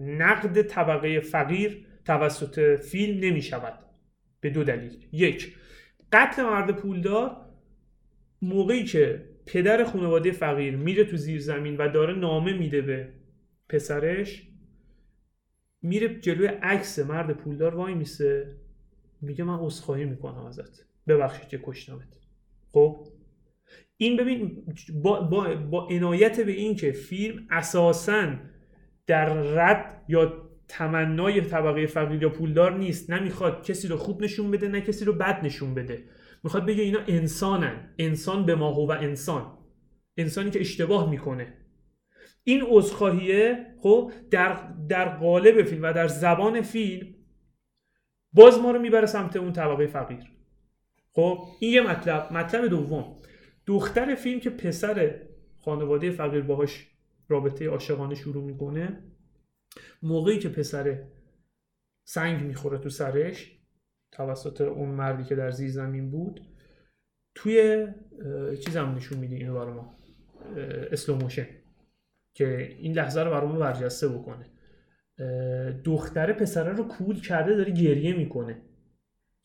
نقد طبقه فقیر توسط فیلم نمی شود به دو دلیل. یک قتل مرد پولدار موقعی که پدر خانواده فقیر میره تو زیر زمین و داره نامه میده به پسرش میره جلوی عکس مرد پولدار وای میسه میگه من عذرخواهی می‌کنم ازت. ببخشید که کشتمت. خب؟ این ببین با, با, با عنایت به این که فیلم اساسا در رد یا تمنای طبقه فقیر یا پولدار نیست. نمی‌خواد کسی رو خوب نشون بده نه کسی رو بد نشون بده. می‌خواد بگه اینا انسانن. انسان به ما و انسان. انسانی که اشتباه می‌کنه. این عذرخواهیه خب در در قالب فیلم و در زبان فیلم باز ما رو می‌بره سمت اون طبقه فقیر. خب این یه مطلب. مطلب دوم. دختر فیلم که پسر خانواده فقیر باهاش رابطه عاشقانه شروع می‌کنه موقعی که پسر سنگ می‌خوره تو سرش توسط اون مردی که در زیر زمین بود توی چیزم نشون میده اینو برای ما اسلوموشن که این لحظه رو برای ما برجسته بکنه. دختره پسره رو کول کرده داره گریه می‌کنه.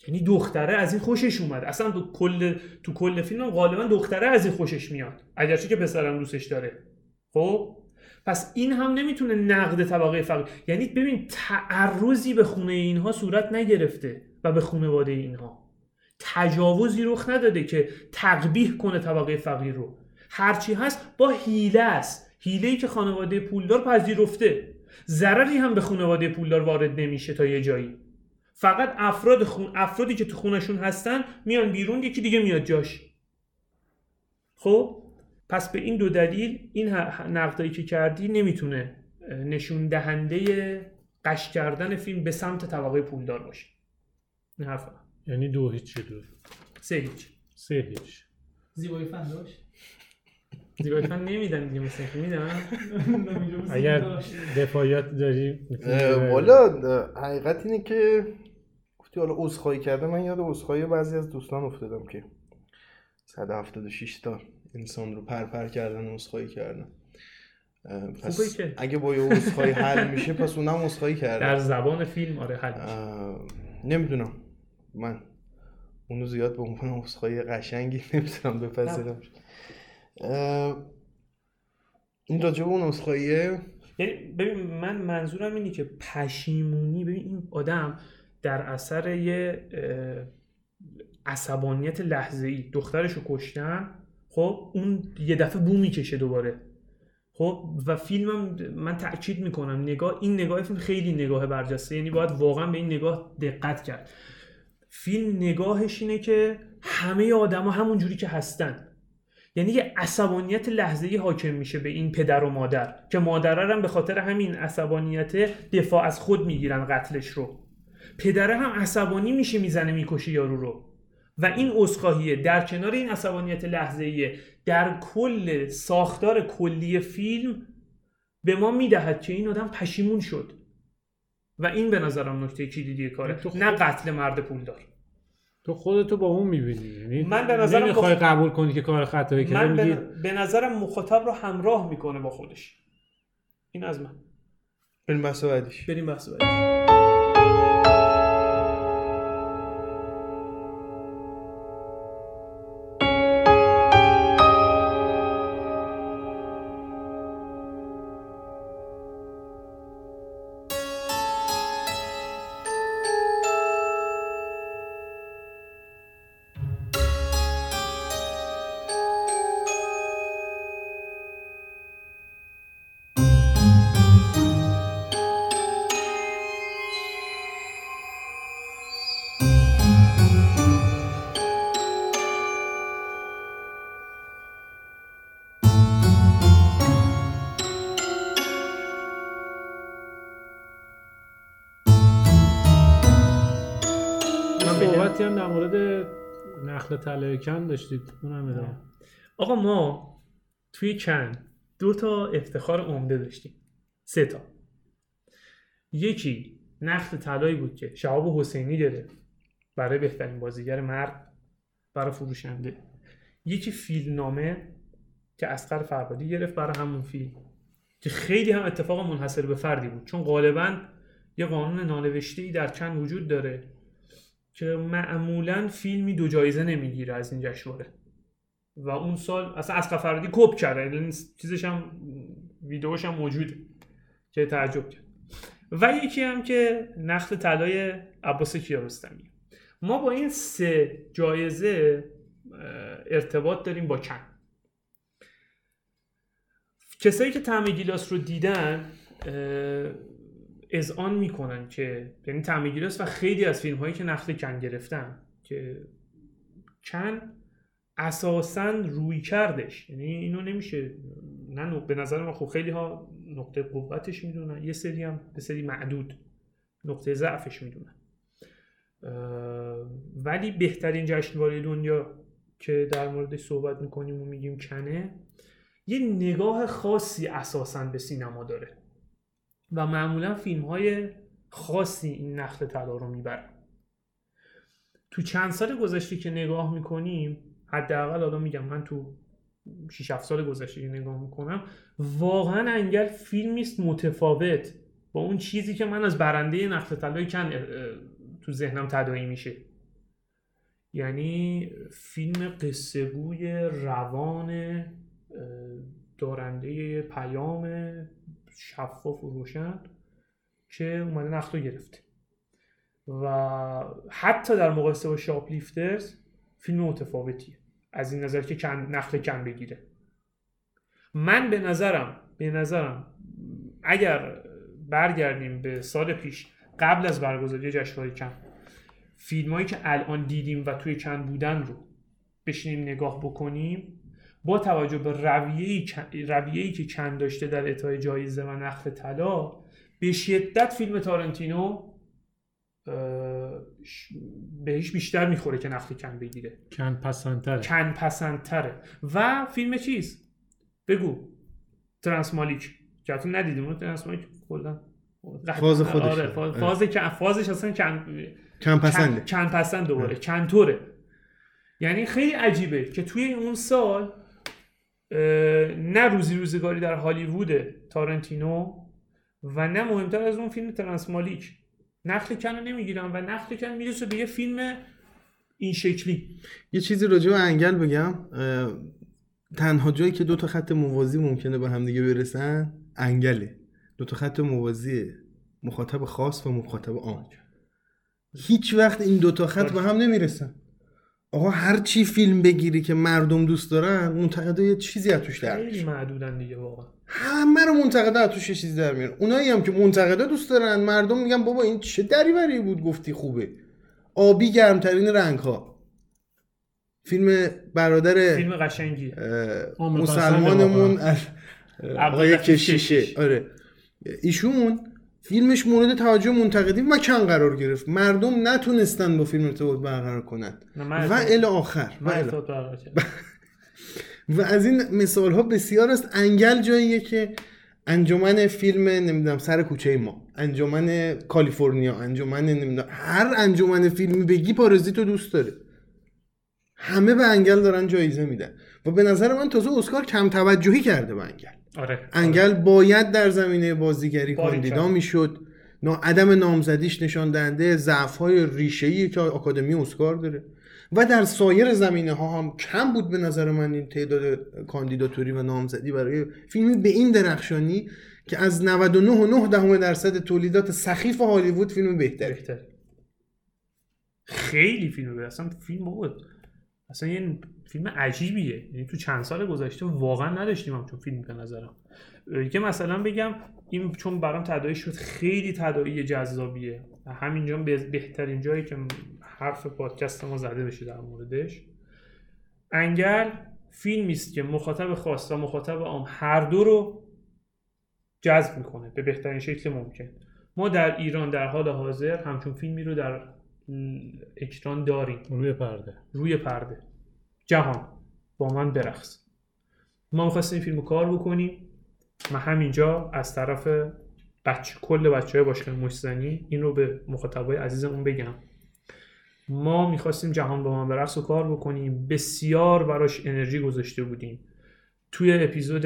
یعنی دختره از این خوشش اومد. اصلا تو کل تو کل فیلم غالبا دختره از این خوشش میاد. اگرچه که پسرم دوستش داره. خب؟ پس این هم نمی‌تونه نقد طبقه فقیر یعنی ببین تعرضی به خونه اینها صورت نگرفته و به خانواده اینها. تجاوزی رخ نداده که تقبیح کنه طبقه فقیر رو. هرچی هست با هیله است. هیله ای که خانواده پولدار پذیرفته. ضرری هم به خانواده پولدار وارد نمیشه تا یه جایی. فقط افراد خون افرادی که تو خونشون هستن میان بیرون یکی دیگه میاد جاش. خب؟ پس به این دو دلیل این نقدایی که کردی نمی‌تونه نشون دهنده قش کردن فیلم به سمت طبقه پولدار باشه. این حرف یعنی دو هیچ دو؟ سه هیچ. سه هیچ. زیبایی فن داشت؟ زیبایی فن نمیدن دیگه مثل که میدن. اگر دفاعیات داری والا حقیقت اینه که گفتی حالا عذرخواهی کرده من یاد عذرخواهی بعضی از دوستان افتادم که 176 تا. انسان رو پرپر کردن عذرخواهی کردن. پس که. اگه با یه عذرخواهی حل میشه پس اونم عذرخواهی کرده. در زبان فیلم آره حل نمی‌دونم. من اونو زیاد به عنوان عذرخواهی قشنگی نمی‌تونم بپذیرم. این راجع به اون عذرخواهیه؟ یعنی ببین من منظورم اینه که پشیمونی ببین این آدم در اثر یه عصبانیت لحظه ای دخترش رو کشتن خب اون یه دفعه بو می‌کشه دوباره. خب و فیلمم من تاکید می‌کنم نگاه این نگاه فیلم خیلی نگاه برجسته یعنی باید واقعا به این نگاه دقت کرد. فیلم نگاهش اینه که همه آدما همون جوری که هستن. یعنی یه عصبانیت لحظه‌ای حاکم میشه به این پدر و مادر که مادره هم به خاطر همین عصبانیت دفاع از خود می‌گیرن قتلش رو. پدره هم عصبانی میشه می‌زنه می‌کشه یارو رو. و این اسخاهیه در کنار این عصبانیت لحظه‌ایه در کل ساختار کلی فیلم به ما می‌دهد که این آدم پشیمون شد. و این به نظرم نکته کلیدی کاره. تو خود- نه قتل مرد پولدار. تو خودتو با اون می‌بینی. یعنی من به نظرم نمی‌خوای با- قبول کنی که کار خطایی کرده من میگی. به, نظرم مخاطب رو همراه می‌کنه با خودش. این از من. بریم بحث بعدیش. بریم بحث بعدی طلای کن داشتید اونم ادامه. آقا ما توی کن دو تا افتخار عمده داشتیم. سه تا. یکی نخل طلایی بود که شهاب حسینی گرفت برای بهترین بازیگر مرد برای فروشنده. یکی فیلمنامه که اسقر فرهادی گرفت برای همون فیلم که خیلی هم اتفاق منحصر به فردی بود. چون غالبا یه قانون نانوشته در چند وجود داره. که معمولا فیلمی دو جایزه نمی‌گیره از این جشنواره. و اون سال اصلا اسقر فرهادی کپ کرد یعنی چیزش هم ویدیوش هم موجوده که تعجب کرد. و یکی هم که نخل طلای عباس کیارستمی. ما با این سه جایزه ارتباط داریم با کن کسایی که طعم گیلاس رو دیدن اذعان می‌کنن که یعنی طعم گیلاس و خیلی از فیلم هایی که نخل کن گرفتن که کن اساسا روی کردش. یعنی اینو نمیشه نه به نظر من خب خیلی ها نقطه قوتش می‌دونن. یه سری هم به سری معدود نقطه ضعفش می‌دونن. ولی بهترین جشنواره دنیا که در موردش صحبت می‌کنیم و میگیم کنه یه نگاه خاصی اساسا به سینما داره. و معمولا فیلم های خاصی این نخل طلا رو می‌برن. تو چند سال گذشته که نگاه می‌کنیم حداقل حالا میگم من تو 6 7 سال گذشته که نگاه می‌کنم واقعا انگل فیلمی است متفاوت با اون چیزی که من از برنده نخل طلای کن تو ذهنم تداعی میشه. یعنی فیلم قصه گوی روان دارنده پیام شفاف و روشن که اومده نخل رو گرفته. و حتی در مقایسه با شاپلیفترز فیلم متفاوتیه. از این نظر که کن نخل کم بگیره. من به نظرم به نظرم اگر برگردیم به سال پیش قبل از برگزاری جشنواره کن فیلمایی که الان دیدیم و توی کن بودن رو بشینیم نگاه بکنیم با توجه به رویه‌ای که کن داشته در اعطای جایزه و نخل طلا به شدت فیلم تارنتینو بهش بیشتر می‌خوره که نخل کن بگیره. کن پسندتره. کن پسندتره. و فیلم چیز بگو. ترانسمالیک که حتی ندیدیم. ترانسمالیک کلا فاز خودش آره فاز, فاز که فازش اصلا کن کم پسنده کن پسند دوباره. کنطوره یعنی خیلی عجیبه که توی اون سال نه روزی روزگاری در هالیوود تارنتینو و نه مهمتر از اون فیلم ترانسمالیک. نخل کن رو نمی‌گیرم و نخل کن می‌رسه به یه فیلم این شکلی. یه چیزی راجع به انگل بگم. تنها جایی که دو تا خط موازی ممکنه به همدیگه برسن انگله. دو تا خط موازی مخاطب خاص و مخاطب عام. هیچ وقت این دو تا خط به هم نمی‌رسن. آقا هر چی فیلم بگیری که مردم دوست دارن منتقدا یه چیزی از توش در خیلی معدودن دیگه واقعا. همه رو منتقدا از توش یه چیزی در میارن اونایی هم که منتقدا دوست دارن مردم میگن بابا این چه دریوری بود گفتی خوبه. آبی گرمترین رنگ ها فیلم برادر فیلم قشنگیه. مسلمانمون آقای کشیشه. آره. ایشون فیلمش مورد توجه منتقدین و کن قرار گرفت. مردم نتونستن با فیلم ارتباط برقرار کنند و الی آخر. و, و از این مثال ها بسیار است. انگل جاییه که انجمن فیلم نمی‌دونم سر کوچه ما انجمن کالیفرنیا انجمن نمی‌دونم هر انجمن فیلمی بگی پارازیتو دوست داره. همه به انگل دارن جایزه میدن. و به نظر من تازه اسکار کم توجهی کرده به انگل. آره. انگل باید در زمینه بازیگری کاندیدا می‌شد. نا عدم نامزدیش نشان دهنده ضعف های ریشه که آکادمی اسکار داره. و در سایر زمینه ها هم کم بود به نظر من این تعداد کاندیداتوری و نامزدی برای فیلمی به این درخشانی که از 99.9 دهم درصد تولیدات سخیف هالیوود فیلم بهتری بهتر. خیلی فیلم بهتر اصلا فیلم بود اصلا یه فیلم عجیبیه. یعنی تو چند سال گذشته واقعا نداشتیم همچون فیلم به نظرم. که مثلا بگم این چون برام تداعی شد خیلی تداعی جذابیه. همینجا بهترین جایی که حرف پادکست ما زده بشه در موردش. انگل فیلمی است که مخاطب خاص و مخاطب عام هر دو رو جذب می‌کنه. به بهترین شکل ممکن. ما در ایران در حال حاضر همچون فیلمی رو در اکران داریم روی پرده. روی پرده. جهان. با من برقص. ما می‌خواستیم این فیلم کار بکنیم. من همینجا از طرف بچه کل بچه های باشگاه مشتزنی این رو به مخاطبای عزیزمون بگم. ما می‌خواستیم جهان با من برقص رو کار بکنیم. بسیار براش انرژی گذاشته بودیم. توی اپیزود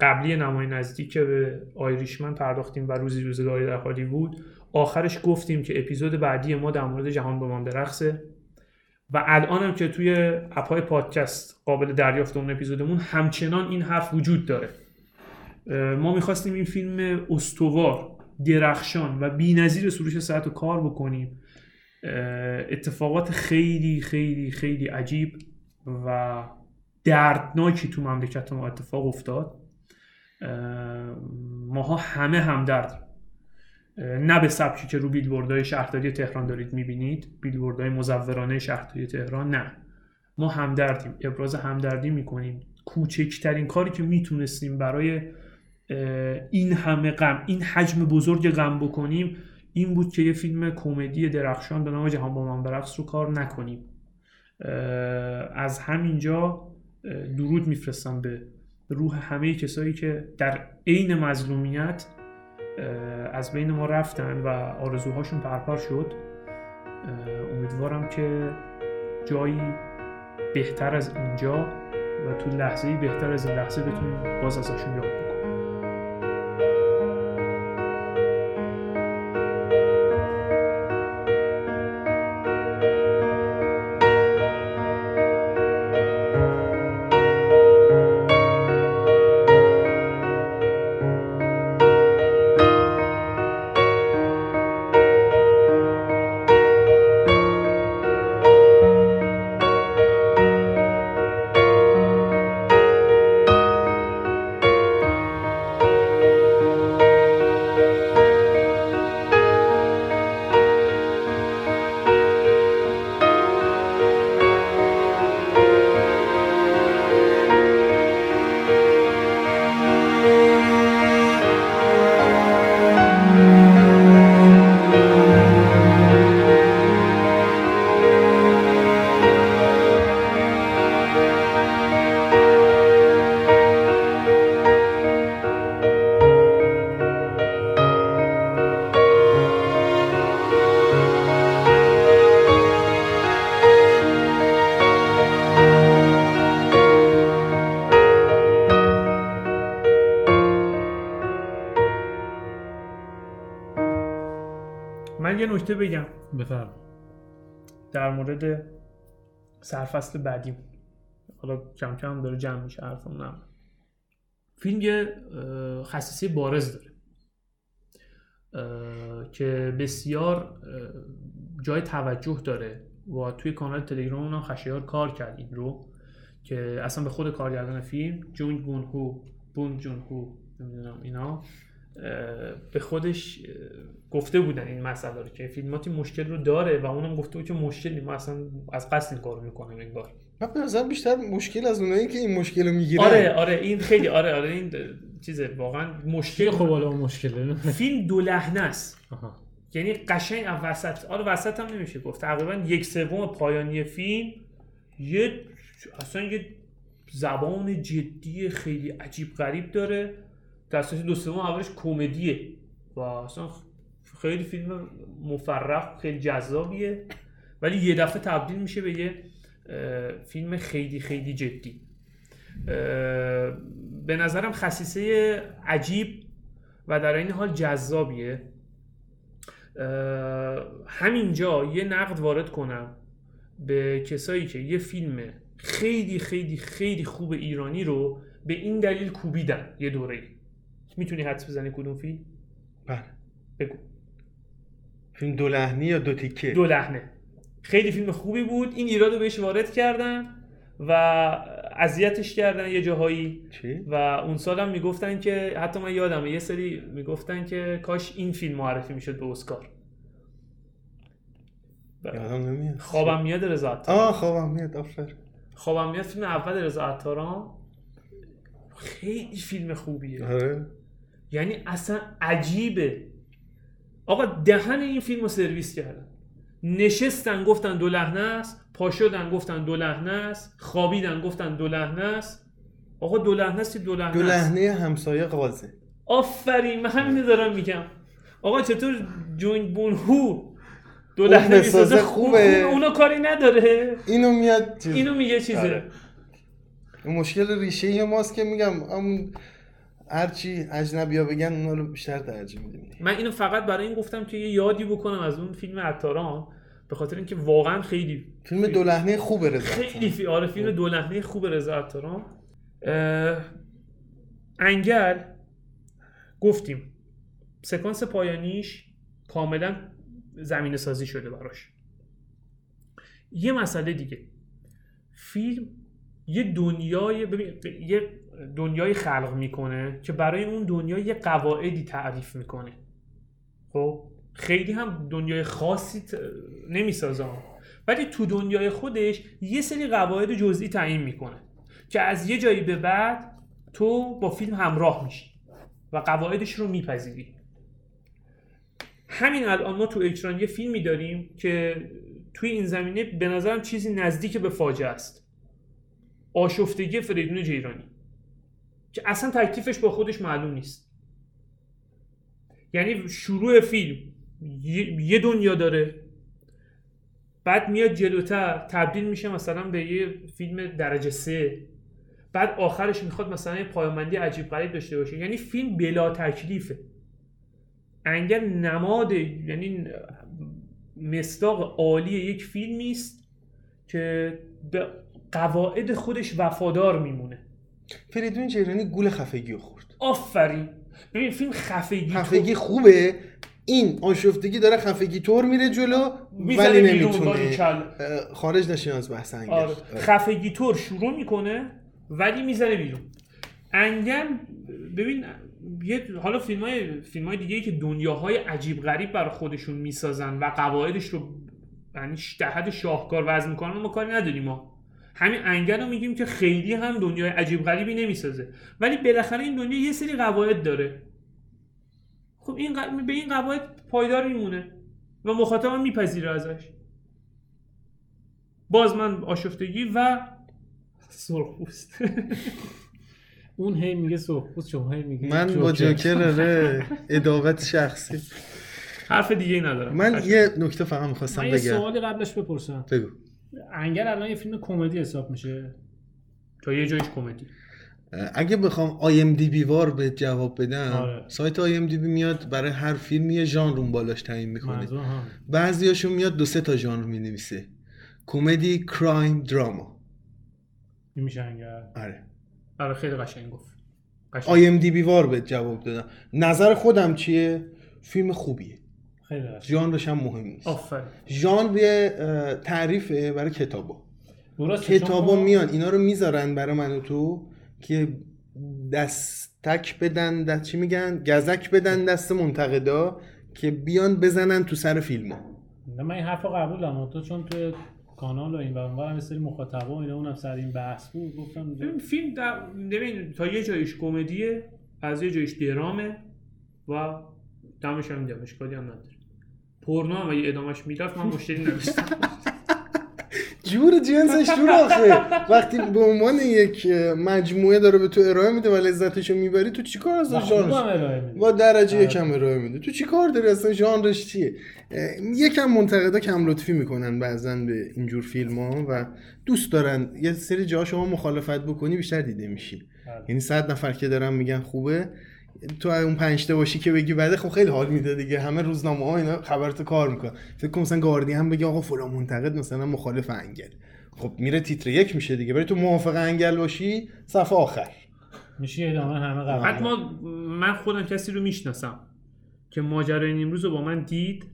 قبلی نمای نزدیک که به آیریشمن پرداختیم و روزی روزگاری در بود آخرش گفتیم که اپیزود بعدی ما در مورد جهان با من برقصه و الان هم که توی اپهای پادکست قابل دریافت اون اپیزودمون همچنان این حرف وجود داره. ما می‌خواستیم این فیلم استوار درخشان و بینظیر سروش ساعت رو کار بکنیم. اتفاقات خیلی خیلی خیلی عجیب و دردناکی تو مملکت ما اتفاق افتاد. ماها همه همدردیم نه به سبکی که رو بیلبوردهای شهرداری تهران دارید می‌بینید بیلبوردهای مزورانه شهرداری تهران نه. ما همدردیم ابراز همدردی می‌کنیم. کوچکترین کاری که می‌تونستیم برای این همه غم این حجم بزرگ غم بکنیم این بود که یه فیلم کمدی درخشان به نام جهان با من برقص رو کار نکنیم. از همینجا درود میفرستم به روح همه کسایی که در عین مظلومیت از بین ما رفتن و آرزوهاشون پرپر شد. امیدوارم که جایی بهتر از اینجا و تو لحظه بهتر از این لحظه بتونیم باز ازشون یاد نکته بگم. بفرم در مورد سرفصل بعدی. حالا کم کم داره جمع میشه حرفمونم فیلم یه خصیصه بارز داره. که بسیار جای توجه داره و توی کانال تلگرام هم خشیار کار کرد این رو که اصلا به خود کارگردان فیلم جون بون هو بون جون هو نمی‌دونم اینا. به خودش گفته بودن این مسئله رو که فیلماتی مشکل رو داره و اونم گفته بود که مشکلی ما اصلا از قصد این کارو می‌کنم انگار. من به نظر بیشتر مشکل از اونایی که این مشکل رو می‌گیرن. آره آره این خیلی آره آره این چیزه واقعا مشکل. خب حالا مشکله. فیلم دو لحنه است. یعنی قشنگ از وسط آره وسط هم نمیشه گفت. تقریبا یک سوم پایانی فیلم یه اصلا یه زبان جدی خیلی عجیب غریب داره. در دو سوم اولش کمدیه و اصلا خیلی فیلم مفرح خیلی جذابیه. ولی یه دفعه تبدیل میشه به یه فیلم خیلی خیلی جدی. به نظرم خصیصه عجیب و در این حال جذابیه. همینجا یه نقد وارد کنم به کسایی که یه فیلم خیلی خیلی خیلی خوب ایرانی رو به این دلیل کوبیدن یه دوره می‌تونی حدس بزنی کدوم فیلم؟ بله. بگو. فیلم دو لحنی یا دو تیکه؟ دو لحنه. خیلی فیلم خوبی بود. این ایراد رو بهش وارد کردن و اذیتش کردن یه جاهایی. چی؟ و اون سالم می‌گفتن که حتی من یادمه یه سری می‌گفتن که کاش این فیلم معرفی می‌شد به اسکار. یادم نمیاد. خوابم میاد رضا آه خوابم میاد آفر. خوابم میاد فیلم اول رضا عطاران خیلی فیلم خوبیه. آره. یعنی اصلا عجیبه. آقا دهن این فیلم رو سرویس کردن. نشستن گفتن دو لحنه است پا شدن گفتن دو لحنه است خوابیدن گفتن دو لحنه است. آقا دو لحنه است دو لحنه دو لحنه همسایه قازه آفرین من همینو دارم میگم. آقا چطور جوین بون هو؟ دو لحنه بسازه می‌سازه؟ خوبه. اونو کاری نداره. اینو میاد. اینو میگه چیزه. آره. مشکل ریشه ماست که میگم همون هرچی اجنبی ها بگن اونا رو بیشتر ترجیح میدیم. من اینو فقط برای این گفتم که یه یادی بکنم از اون فیلم عطاران به خاطر اینکه واقعا خیلی فیلم دو لحنه خوبه رضا خیلی فی آره فیلم دو لحنه خوب رضا عطاران. اه، انگل گفتیم سکانس پایانیش کاملا زمین سازی شده براش. یه مسئله دیگه. فیلم یه دنیای ببین یه دنیای خلق می‌کنه که برای اون دنیا یه قواعدی تعریف می‌کنه. خب خیلی هم دنیای خاصی ت... نمی‌سازه. ولی تو دنیای خودش یه سری قواعد جزئی تعیین می‌کنه که از یه جایی به بعد تو با فیلم همراه میشی و قواعدش رو میپذیری. همین الان ما تو اکران یه فیلمی داریم که توی این زمینه به نظرم چیزی نزدیک به فاجعه است. آشفتگی فریدون جیرانی. که اصلا تکلیفش با خودش معلوم نیست. یعنی شروع فیلم یه دنیا داره بعد میاد جلوتر تبدیل میشه مثلا به یه فیلم درجه سه. بعد آخرش می‌خواد مثلا یه پایامندی عجیب غریب داشته باشه. یعنی فیلم بلا تکلیفه. انگل نماد یعنی مستاق عالی یک فیلمی است که به قواعد خودش وفادار میمونه. فریدون جیرانی گول خفگی رو خورد. آفرین. ببین فیلم خفگی خفگی خوبه. این آشفتگی داره خفگی طور میره جلو ولی نمی‌تونه. خارج نشین از بحث آره. آره. خفگی طور شروع می‌کنه ولی می‌زنه بیرون. انگل ببین یه حالا فیلم های, فیلم های دیگه که دنیاهای عجیب غریب برای خودشون می‌سازن و قواعدش رو یعنی شاهکار وزن می‌کنن ما کاری نداریم ما. همین انگل رو میگیم که خیلی هم دنیای عجیب غریبی نمی‌سازه. ولی بالاخره این دنیا یه سری قواعد داره. خب این ق- به این قواعد پایدار میمونه و مخاطب هم میپذیره ازش. باز من آشفتگی و سرخپوست. اون هی میگه سرخپوست شما هی میگه من با جوکر. ره اداوت شخصی. حرف دیگه ای ندارم. من یه نکته فقط می‌خواستم من یه بگم. سوالی قبلش بپرسم. بگو. انگل الان یه فیلم کمدی حساب میشه. تا یه جایش کمدی. اگه بخوام IMDb وار به جواب بدم آره. سایت IMDb میاد برای هر فیلم یه ژانر اون بالاش تعیین می‌کنه. بعضیاشون میاد دو سه تا ژانر می‌نویسه. comedy crime drama. میشه انگل. آره. آره خیلی قشنگ گفت. قشنگ. IMDb وار به جواب دادم. نظر خودم چیه؟ فیلم خوبیه. ژانرش هم مهم نیست. آفرین. ژانر یه اه، تعریفه برای کتابا. کتابا شما- میان اینا رو می‌ذارن برای من و تو که دستک بدن دست چی میگن؟ گزک بدن دست منتقدا که بیان بزنن تو سر فیلم نه من این حرفا قبولم. تو چون تو کانال و این و اونور هم سری مخاطبا و اینا اونم سر این بحث بود گفتم ببین فیلم در ببین تا یه جایش کمدیه از یه جایش درامه و دمش هم دم اشکالی هم نداره. پورنو هم اگه ادامش می‌رفت من مشکلی نداشتم. جور جنسش جور آخه. وقتی به عنوان یک مجموعه داره به تو ارائه میده و لذتشو می‌بری تو چیکار از ژانرش؟ ارائه میده با درجه آره. یکم ارائه میده. تو چیکار داری اصلا؟ ژانرش چیه؟ یکم منتقدا کم لطفی می‌کنن بعضا به اینجور فیلم ها و دوست دارن. یه سری جا شما مخالفت بکنی بیشتر دیده میشی. بله. یعنی صد نفر که دارن میگن خوبه تو اون پنج تا باشی که بگی بده خب خیلی حال میده دیگه. همه روزنامه ها اینا خبرتو کار می‌کنن. فکر کنم مثلا گاردین بگه آقا فلان منتقد مثلا مخالف انگل. خب میره تیتر یک میشه دیگه. برای تو موافق انگل باشی صفحه آخر. میشه ادامه همه قبول حتی ما من خودم کسی رو می‌شناسم که ماجرای نیمروز رو با من دید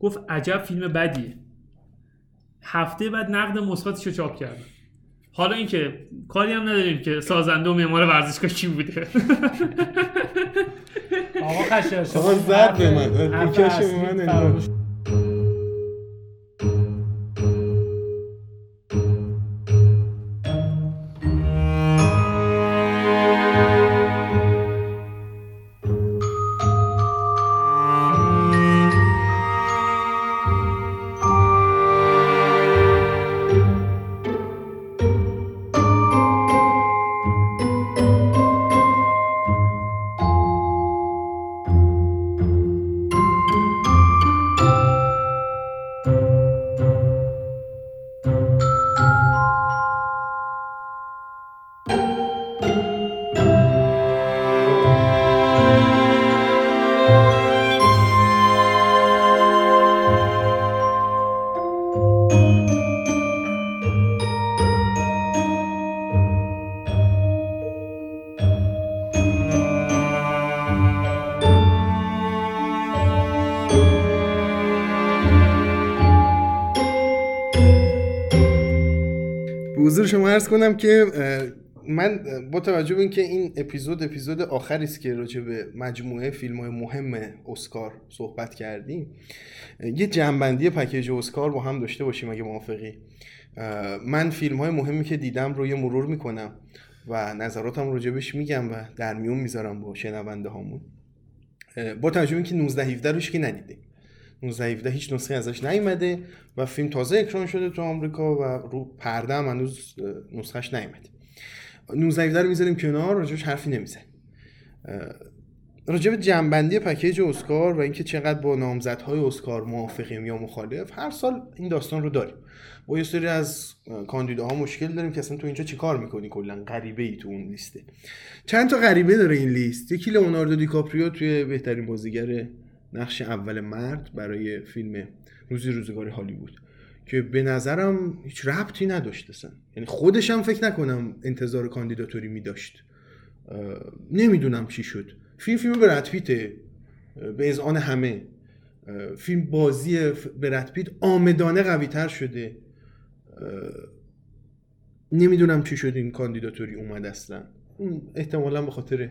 گفت عجب فیلم بدیه. هفته بعد نقد مثبتش رو چاپ کردم حالا اینکه کاری هم نداریم که سازنده و معمار ورزشگاه کی بوده آقا شما آقا زد به من. من کنم که من با توجه به اینکه این اپیزود اپیزود آخری است که راجع به مجموعه فیلم های مهم اسکار صحبت کردیم یه جنبندی پکیج اسکار با هم داشته باشیم اگه موافقی. من فیلم های مهمی که دیدم رو یه مرور می‌کنم و نظراتم راجبش میگم و در میون می‌ذارم با شنونده هامون. با توجه اینکه 19 17 روش که ندیده. 19 17 هیچ نسخه ازش نیومده و فیلم تازه اکران شده تو آمریکا و رو پرده هم هنوز نسخهش نیومده. 19 17 رو می‌ذاریم کنار راجبش حرفی نمی‌زنیم. راجع به جنبندی پکیج اسکار و اینکه چقدر با نامزدهای اسکار موافقیم یا مخالف هر سال این داستان رو داریم. با یه سری از کاندیداها مشکل داریم که اصلا تو اینجا چیکار می‌کنی؟ کلا غریبه ای تو اون لیسته. چند تا غریبه داره این لیست. یکی لئوناردو دیکاپریو توی بهترین بازیگر نقش اول مرد برای فیلم روزی روزگار هالیوود که به نظرم هیچ ربطی نداشت اصلا. یعنی خودشم فکر نکنم انتظار کاندیداتوری میداشت نمی‌دونم چی شد. فیلم فیلم برد پیته به ازان همه. فیلم بازی برد پیت آمدانه قوی تر شده نمی‌دونم چی شد این کاندیداتوری اومد اصلا. احتمالا به خاطر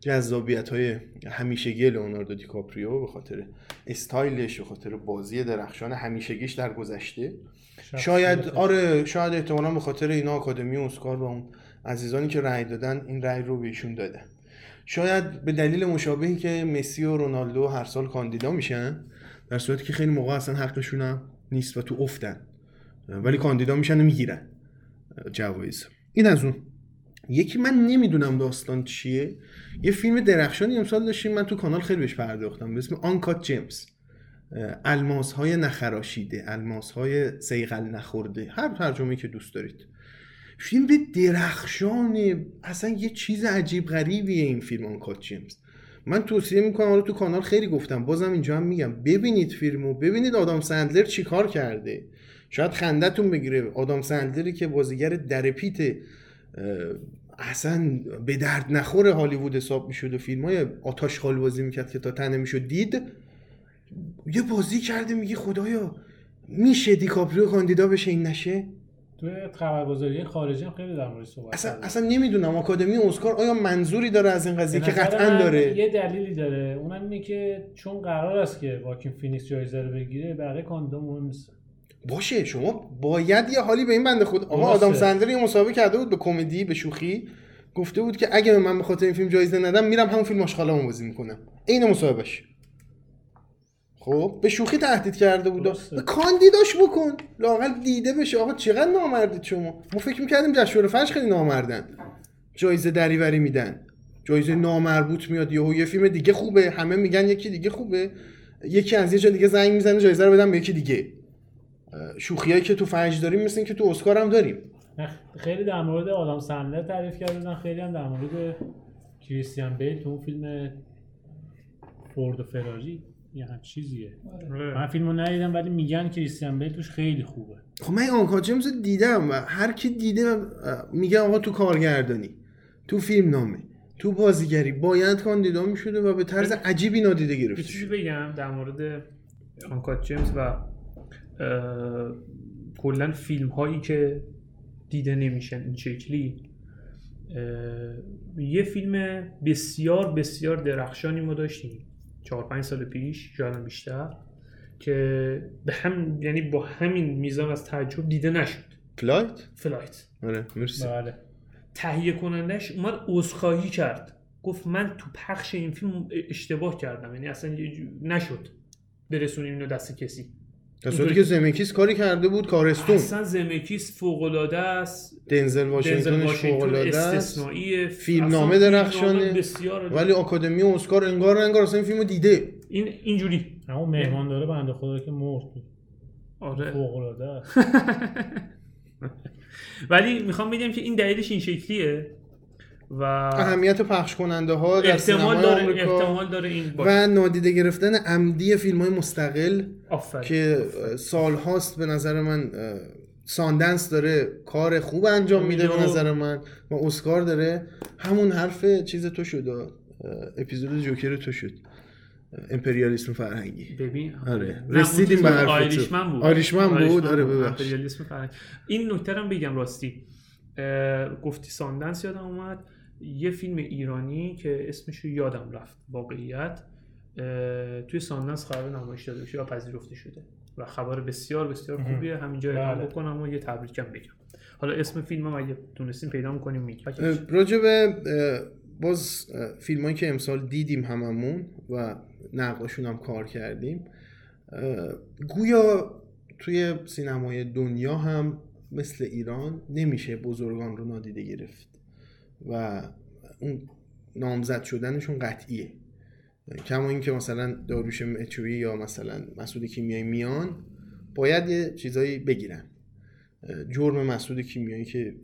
جذابیت های همیشگی لئوناردو دیکاپریو به خاطر استایلش به خاطر بازی درخشان همیشگیش در گذشته. شاید آره شاید احتمالا به خاطر اینا آکادمی اسکار و اون عزیزانی که رأی دادن این رأی رو بهشون دادن. شاید به دلیل مشابهی که مسی و رونالدو هر سال کاندیدا میشن در صورتی که خیلی موقع اصلا حقشون هم نیست و تو افتن. ولی کاندیدا میشن و می‌گیرن. جوایز. این از اون. یکی من نمی‌دونم داستان چیه. یه فیلم درخشانی امسال داشتیم من تو کانال خیلی بهش پرداختم به اسم آنکات جیمز الماس های نخراشیده الماس های سیغل نخورده هر ترجمه که دوست دارید. فیلم به درخشان اصلا یه چیز عجیب غریبیه این فیلم آنکات جیمز من توصیه می‌کنم رو تو کانال خیلی گفتم بازم اینجا هم میگم ببینید فیلمو ببینید آدام سندلر چیکار کرده. شاید خندتون بگیره آدام سندلری که بازیگر درپیت اصلا به درد نخور هالیوود حساب می‌شد و فیلم های آت آشغال بازی می‌کرد که تا ته نمی‌شد دید. یه بازی کرده میگه خدایا میشه دیکاپریو کاندیدا بشه این نشه؟ توی خبرگزاری خارجی هم خیلی در مورد صحبت اصلا اصلا نمی‌دونم آکادمی اسکار آیا منظوری داره از این قضیه که قطعا داره؟ یه دلیلی داره. اونم اینه که چون قرار است که واکین فینیکس جایزه رو بگیره بقیه کاندیدا مهم نیست باشه شما باید یه حالی به این بنده خود آقا آدم سندر یه مسابقه کرده بود به کمدی به شوخی گفته بود که اگه من به خاطر این فیلم جایزه ندم میرم همون فیلم آشغالامو بازی می‌کنم. عین مصاحبهش خب به شوخی تهدید کرده بود کاندیداش بکن. لاقل دیده بشه. آقا چقدر نامردید شما؟ ما فکر می‌کردیم جشنواره فجر خیلی نامردن. جایزه دریوری میدن. جایزه نامربوط میاد. یهو یه فیلم دیگه خوبه. همه میگن یکی دیگه خوبه. یکی از یه جا دیگه زنگ می‌زنه جایزه رو بدم به یکی دیگه. شوخیایی که تو فنج داریم مثل که تو اسکار هم داریم. خیلی در مورد آدم سندلر تعریف کردن خیلی هم در مورد کریستیان بیل تو اون فیلم فورد و فراری یه هم چیزیه. آره. من فیلمو ندیدم ولی میگن کریستیان بیل توش خیلی خوبه. خب من آنکا جیمز دیدم و هر کی دیده میگه آقا تو کارگردانی تو فیلم نامه تو بازیگری باید کاندیدا می‌شده و به طرز عجیبی نادیده گرفته چیزی بگم در مورد Uncut Gems و کلا فیلم هایی که دیده نمیشن. این شکلی یه فیلم بسیار بسیار درخشانی ما داشتیم. چهار پنج سال پیش شاید بیشتر که به هم یعنی با همین میزان از تعجب دیده نشد. Flight Flight آره مرسی. بله. تهیه کنندش اومد عذرخواهی کرد. گفت من تو پخش این فیلم اشتباه کردم. یعنی اصلا نشد. برسونیم اینو دست کسی. در صورتی که زمکیس کاری کرده بود کارستون اصلا زمکیس فوق العاده است. دنزل واشنگتنش فوق العاده است. فیلم نامه درخشانه. ولی آکادمی اسکار انگار انگار اصلا این فیلمو دیده. این اینجوری. اما مهمان داره بنده خدا که مرد آره. فوق العاده است. ولی می‌خوام بگم که این دلیلش این شکلیه. و اهمیت پخش کننده ها در احتمال داره احتمال داره این. و نادیده گرفتن عمدی فیلم های مستقل که سال هاست به نظر من ساندنس داره کار خوب انجام میده به نظر من و اسکار داره همون حرف چیز تو شد اپیزود جوکر تو شد امپریالیسم فرهنگی ببین آره. رسیدیم به حرف تو. آیریشمن بود آیریشمن بود؟ آره، ببخش. امپریالیسم فرهنگ. این نکته رو بگم راستی گفتی ساندنس یادم اومد یه فیلم ایرانی که اسمش رو یادم رفت واقعیت توی ساندنس قرار نمایش داده بشه و پذیرفته شده و خبر بسیار بسیار خوبیه. همینجا اعلام بله. بکنم و یه تبریکم بگم. حالا اسم فیلم هم اگه تونستیم پیدا می‌کنیم میگم. راجع به باز فیلم هایی که امسال دیدیم هممون و نقداشون هم کار کردیم گویا توی سینمای دنیا هم مثل ایران نمیشه بزرگان رو نادیده گرفت. و اون نامزد شدنشون قطعیه. کما اینکه مثلا داروش مچوی یا مثلا مسعود کیمیایی میان باید یه چیزایی بگیرن. جرم مسعود کیمیایی که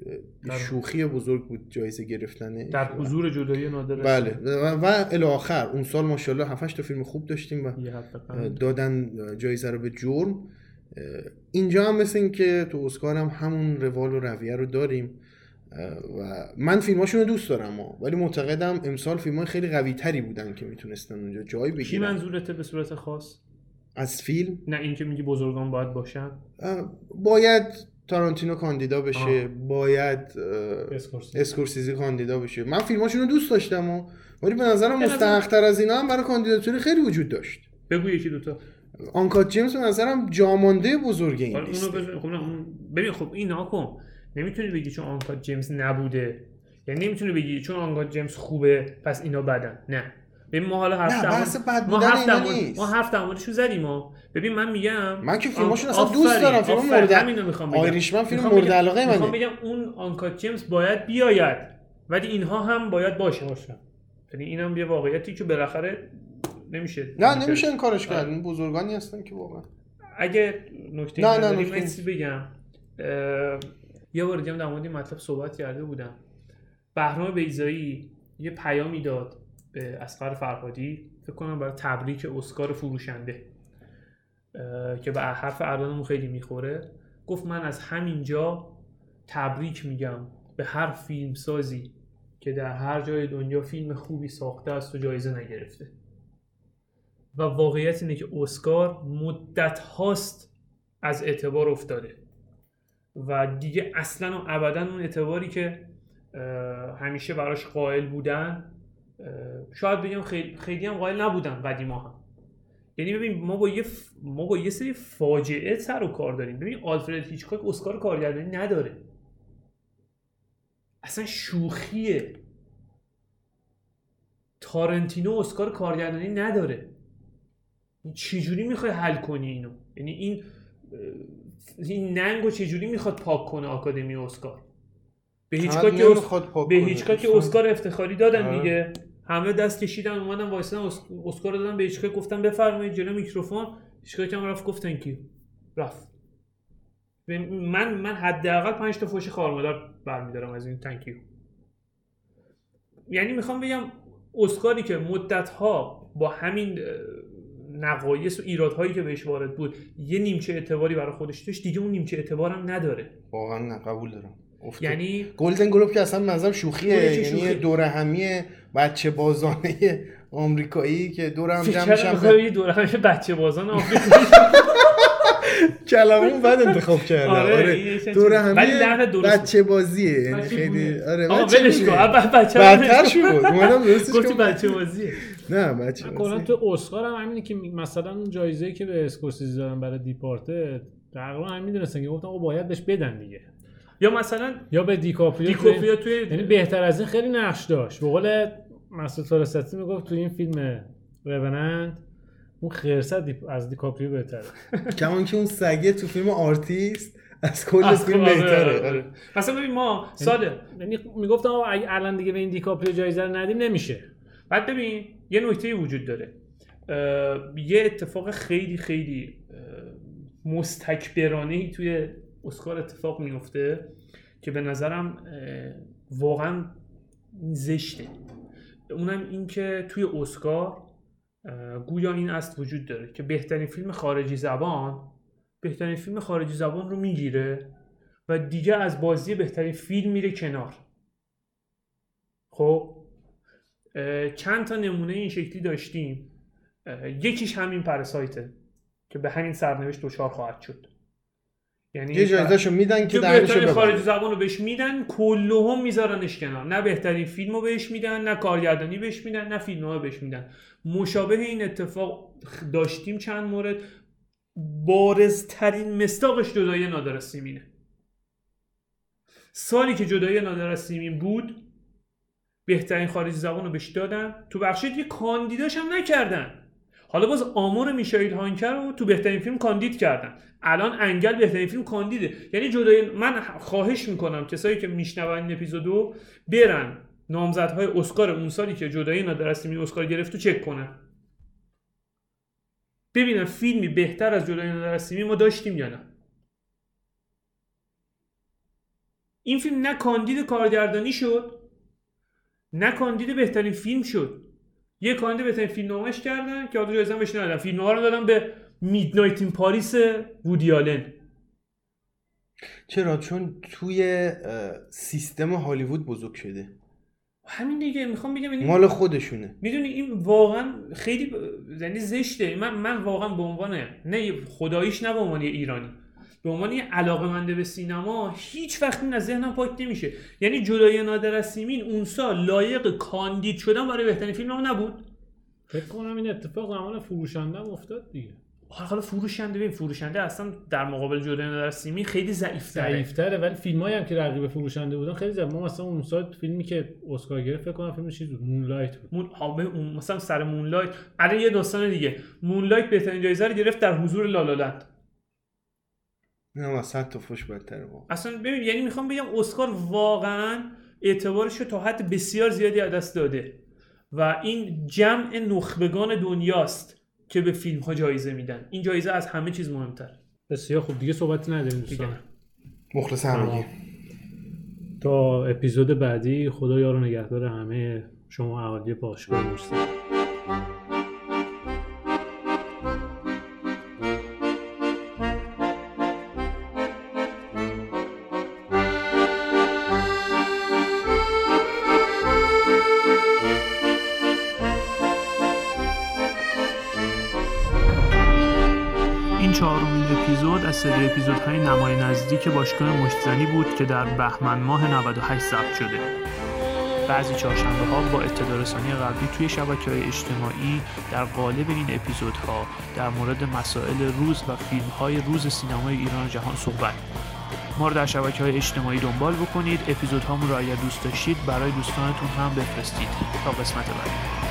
شوخی بزرگ بود جایزه گرفتنه در حضور جدایی نادر بله. و, و الی آخر اون سال ماشاءالله 7 تا فیلم خوب داشتیم و. دادن جایزه رو به جرم. اینجا هم مثل این که تو اسکار هم همون روال و رویه رو داریم. و من فیلماشون رو دوست دارم ها. ولی معتقدم امسال فیلم های خیلی قوی تری بودن که می‌تونستن اونجا جای کی بگیرن منظورته به صورت خاص از فیلم نه این که میگی بزرگان باید باشن باید تارانتینو کاندیدا بشه آه. باید اسکورسیزی. اسکورسیزی کاندیدا بشه من فیلماشون رو دوست داشتم و ولی به نظرم مستحق‌تر از اینا هم برای کاندیداتوری خیلی وجود داشت بگو یکی دوتا آنکات جیمز به نظرم جامانده بزرگ این. بزن خب ببین خب این نکن نمی‌تونی بگی چون آنکا جیمز نبوده یعنی نمی‌تونی بگی چون آنکا جیمز خوبه پس اینا بدن نه ببین ما حالا نه، هفت بد ما هفت نیست. ما هفت در موردشو زدیم ما ببین من میگم من که فیلماشون آن- اصلا دوست دارم. فیلم مورد- همینو می‌خوام بگم آیریشمن فیلم مورد علاقه منه. می‌خوام بگم اون آنکا جیمز باید بیاید ولی اینها هم باید باشه باشه. یعنی اینم یه واقعیتی که بالاخره نمیشه نه نمیشه این کارش. کرد این بزرگانی هستن که واقعا اگه نکته نه، نه، نیست. چیزی بگم یه بار دیگه در مورد این مطلب صحبت کرده بودم. بهرام بیزایی یه پیامی داد به اسقر فرهادی فکر کنم برای تبریک اسکار فروشنده که به حرف اردانمون خیلی می‌خوره. گفت من از همینجا تبریک میگم به هر فیلم سازی که در هر جای دنیا فیلم خوبی ساخته است و جایزه نگرفته. و واقعیت اینه که اسکار مدت هاست از اعتبار افتاده. و دیگه اصلا و ابدا اون اعتباری که همیشه براش قائل بودن شاید بگم خیلی, خیلی هم قائل نبودن قدیما هم. یعنی ببین ما با یه ف... ما با یه سری فاجعه سر و کار داریم. ببین آلفرد هیچکاک اسکار کارگردانی نداره. اصلا شوخیه. تارنتینو اسکار کارگردانی نداره. چجوری می‌خوای حل کنی اینو؟ یعنی این این ننگو چجوری می‌خواد پاک کنه آکادمی اسکار به هیچ فقط که به. هیچ که. اسکار افتخاری دادن آره. دیگه همه دست کشیدن اومدن وایسادن اس- اسکار دادن به هیچ گفتن بفرمایید جلو میکروفون هیچ هم رفت گفت thank you رفت من من حداقل 5 تا فوش خارمادر برمیدارم از این thank you یعنی می‌خوام بگم اسکاری که مدت ها با همین نقایص و ایرادهایی که بهش وارد بود یه نیمچه اعتباری برای خودش داشت دیگه اون نیمچه اعتبارم نداره واقعا نه قبول دارم. یعنی گلدن گلوب که اصلا منظرم شوخیه یعنی شوخی. دوره همی بچه بازانه آمریکایی که دور هم جمع فکر میشن دوره همیشه بچه بازان آفریقایی کلمه اون بعد انتخاب کرده آره، آره, لحن درست بچه بازیه یعنی خیلی. آره بچه رو بدتر. شد اومدم درستش گفتی. بچه بازیه نه بچه کلا تو اسکار هم همینه که مثلا اون جایزه که به اسکورسیزی دادن برای دیپارته تقریبا هم می‌دونستن که گفتن آقا باید بهش بدن دیگه. یا مثلا یا به دیکاپریو دیکوپریا یعنی توی بهتر از این خیلی نقش داشت. به قول مسعود فراستی می‌گفت تو این فیلم Revenant اون خرسه از دیکاپریو بهتره. کمان که اون سگه تو فیلم آرتیست از کل فیلم آره، بهتره. آره. مثلا ببین ما ساده. یعنی می‌گفتم آقا اگه الان دیگه به این دیکاپریو جایزه رو ندیم نمیشه. بعد ببین یه نکته وجود داره. یه اتفاق خیلی خیلی مستکبرانه ای توی اسکار اتفاق میفته که به نظرم واقعا زشته. اونم این که توی اسکار گویا این است وجود داره که بهترین فیلم خارجی زبان بهترین فیلم خارجی زبان رو می‌گیره و دیگه از بازی بهترین فیلم میره کنار. خب؟ چند تا نمونه این شکلی داشتیم. یکیش همین پرسایته که به همین سرنوشت دچار خواهد شد. یعنی یه جایزهشو میدن که بهترین خارج زبان رو بهش میدن کلهم میذارنش کنار. نه بهترین فیلم رو بهش میدن نه کارگردانی بهش میدن نه فیلم ها بهش میدن. مشابه این اتفاق داشتیم چند مورد. بارزترین مستاقش جدای نادر سیمینه. سالی که جدای نادر سیمین بود بهترین خارج زبان رو بهش دادن. تو بخشید یه کاندیداش هم نکردن. حالا باز آمور میشایل هانکر رو تو بهترین فیلم کاندید کردن. الان انگل بهترین فیلم کاندیده. یعنی جدای من خواهش می‌کنم کسایی که میشنون این اپیزودو برن. نامزدهای اسکار اون سالی که جدایی نادرستیمی اسکار گرفت تو چک کنن. ببینم فیلمی بهتر از جدایی نادرستیمی ما داشتیم یا نه. این فیلم نه کاندید کارگردانی شد نه کاندید بهترین فیلم شد. یه کاندید بهترین فیلم نامش کردن که حالا جایزه بهش ندادن فیلم رو دادن به میدنایت این پاریس وودیالن چرا؟ چون توی سیستم هالیوود بزرگ شده. همین دیگه. می‌خوام بگم یعنی مال خودشونه. می‌دونی این واقعا خیلی یعنی زشته. من من واقعا به عنوان نه خداییش نه به عنوان ایرانی. به عنوان یه علاقه به سینما هیچ وقت این از ذهنم پاک نمیشه. یعنی جدای نادر سیمین اون سال لایق کاندید شدن برای بهترین فیلم نبود. فکر کنم این اتفاق زمان فروشنده هم افتاد دیگه. حالا فروشنده ببین فروشنده اصلا در مقابل جدای نادر سیمین خیلی ضعیف ضعیفتره ولی فیلمایی هم که رقیب فروشنده بودن خیلی ضعیف. ما مثلا اون سال فیلمی که اسکار گرفت فکر کنم فیلم چیز بود مونلایت بود. مون مثلا سر مونلایت الان یه داستان دیگه. مونلایت بهترین جایزه رو گرفت در حضور لالالند نه مثلا تو فوش بدتره اصلا ببین یعنی می‌خوام بگم اسکار واقعا اعتبارش رو تا حد بسیار زیادی از دست داده. و این جمع نخبگان دنیاست که به فیلم ها جایزه میدن. این جایزه از همه چیز مهمتر. بسیار خوب. دیگه صحبتی نداریم دوستان. مخلص همگی. تا اپیزود بعدی خدا یارو نگهدار همه شما اهالی باشگاه. مرسی سری اپیزودهای نمای نزدیک باشگاه مشتزنی بود که در بهمن ماه 98 ثبت شده. بعضی چهارشنبه ها با اطلاع قبلی توی شبکه های اجتماعی در قالب این اپیزودها در مورد مسائل روز و فیلم های روز سینمای ایران جهان صحبت ما رو در شبکه های اجتماعی دنبال بکنید. اپیزودهامون رو اگر دوست داشتید برای دوستانتون هم بفرستید. تا قسمت بعد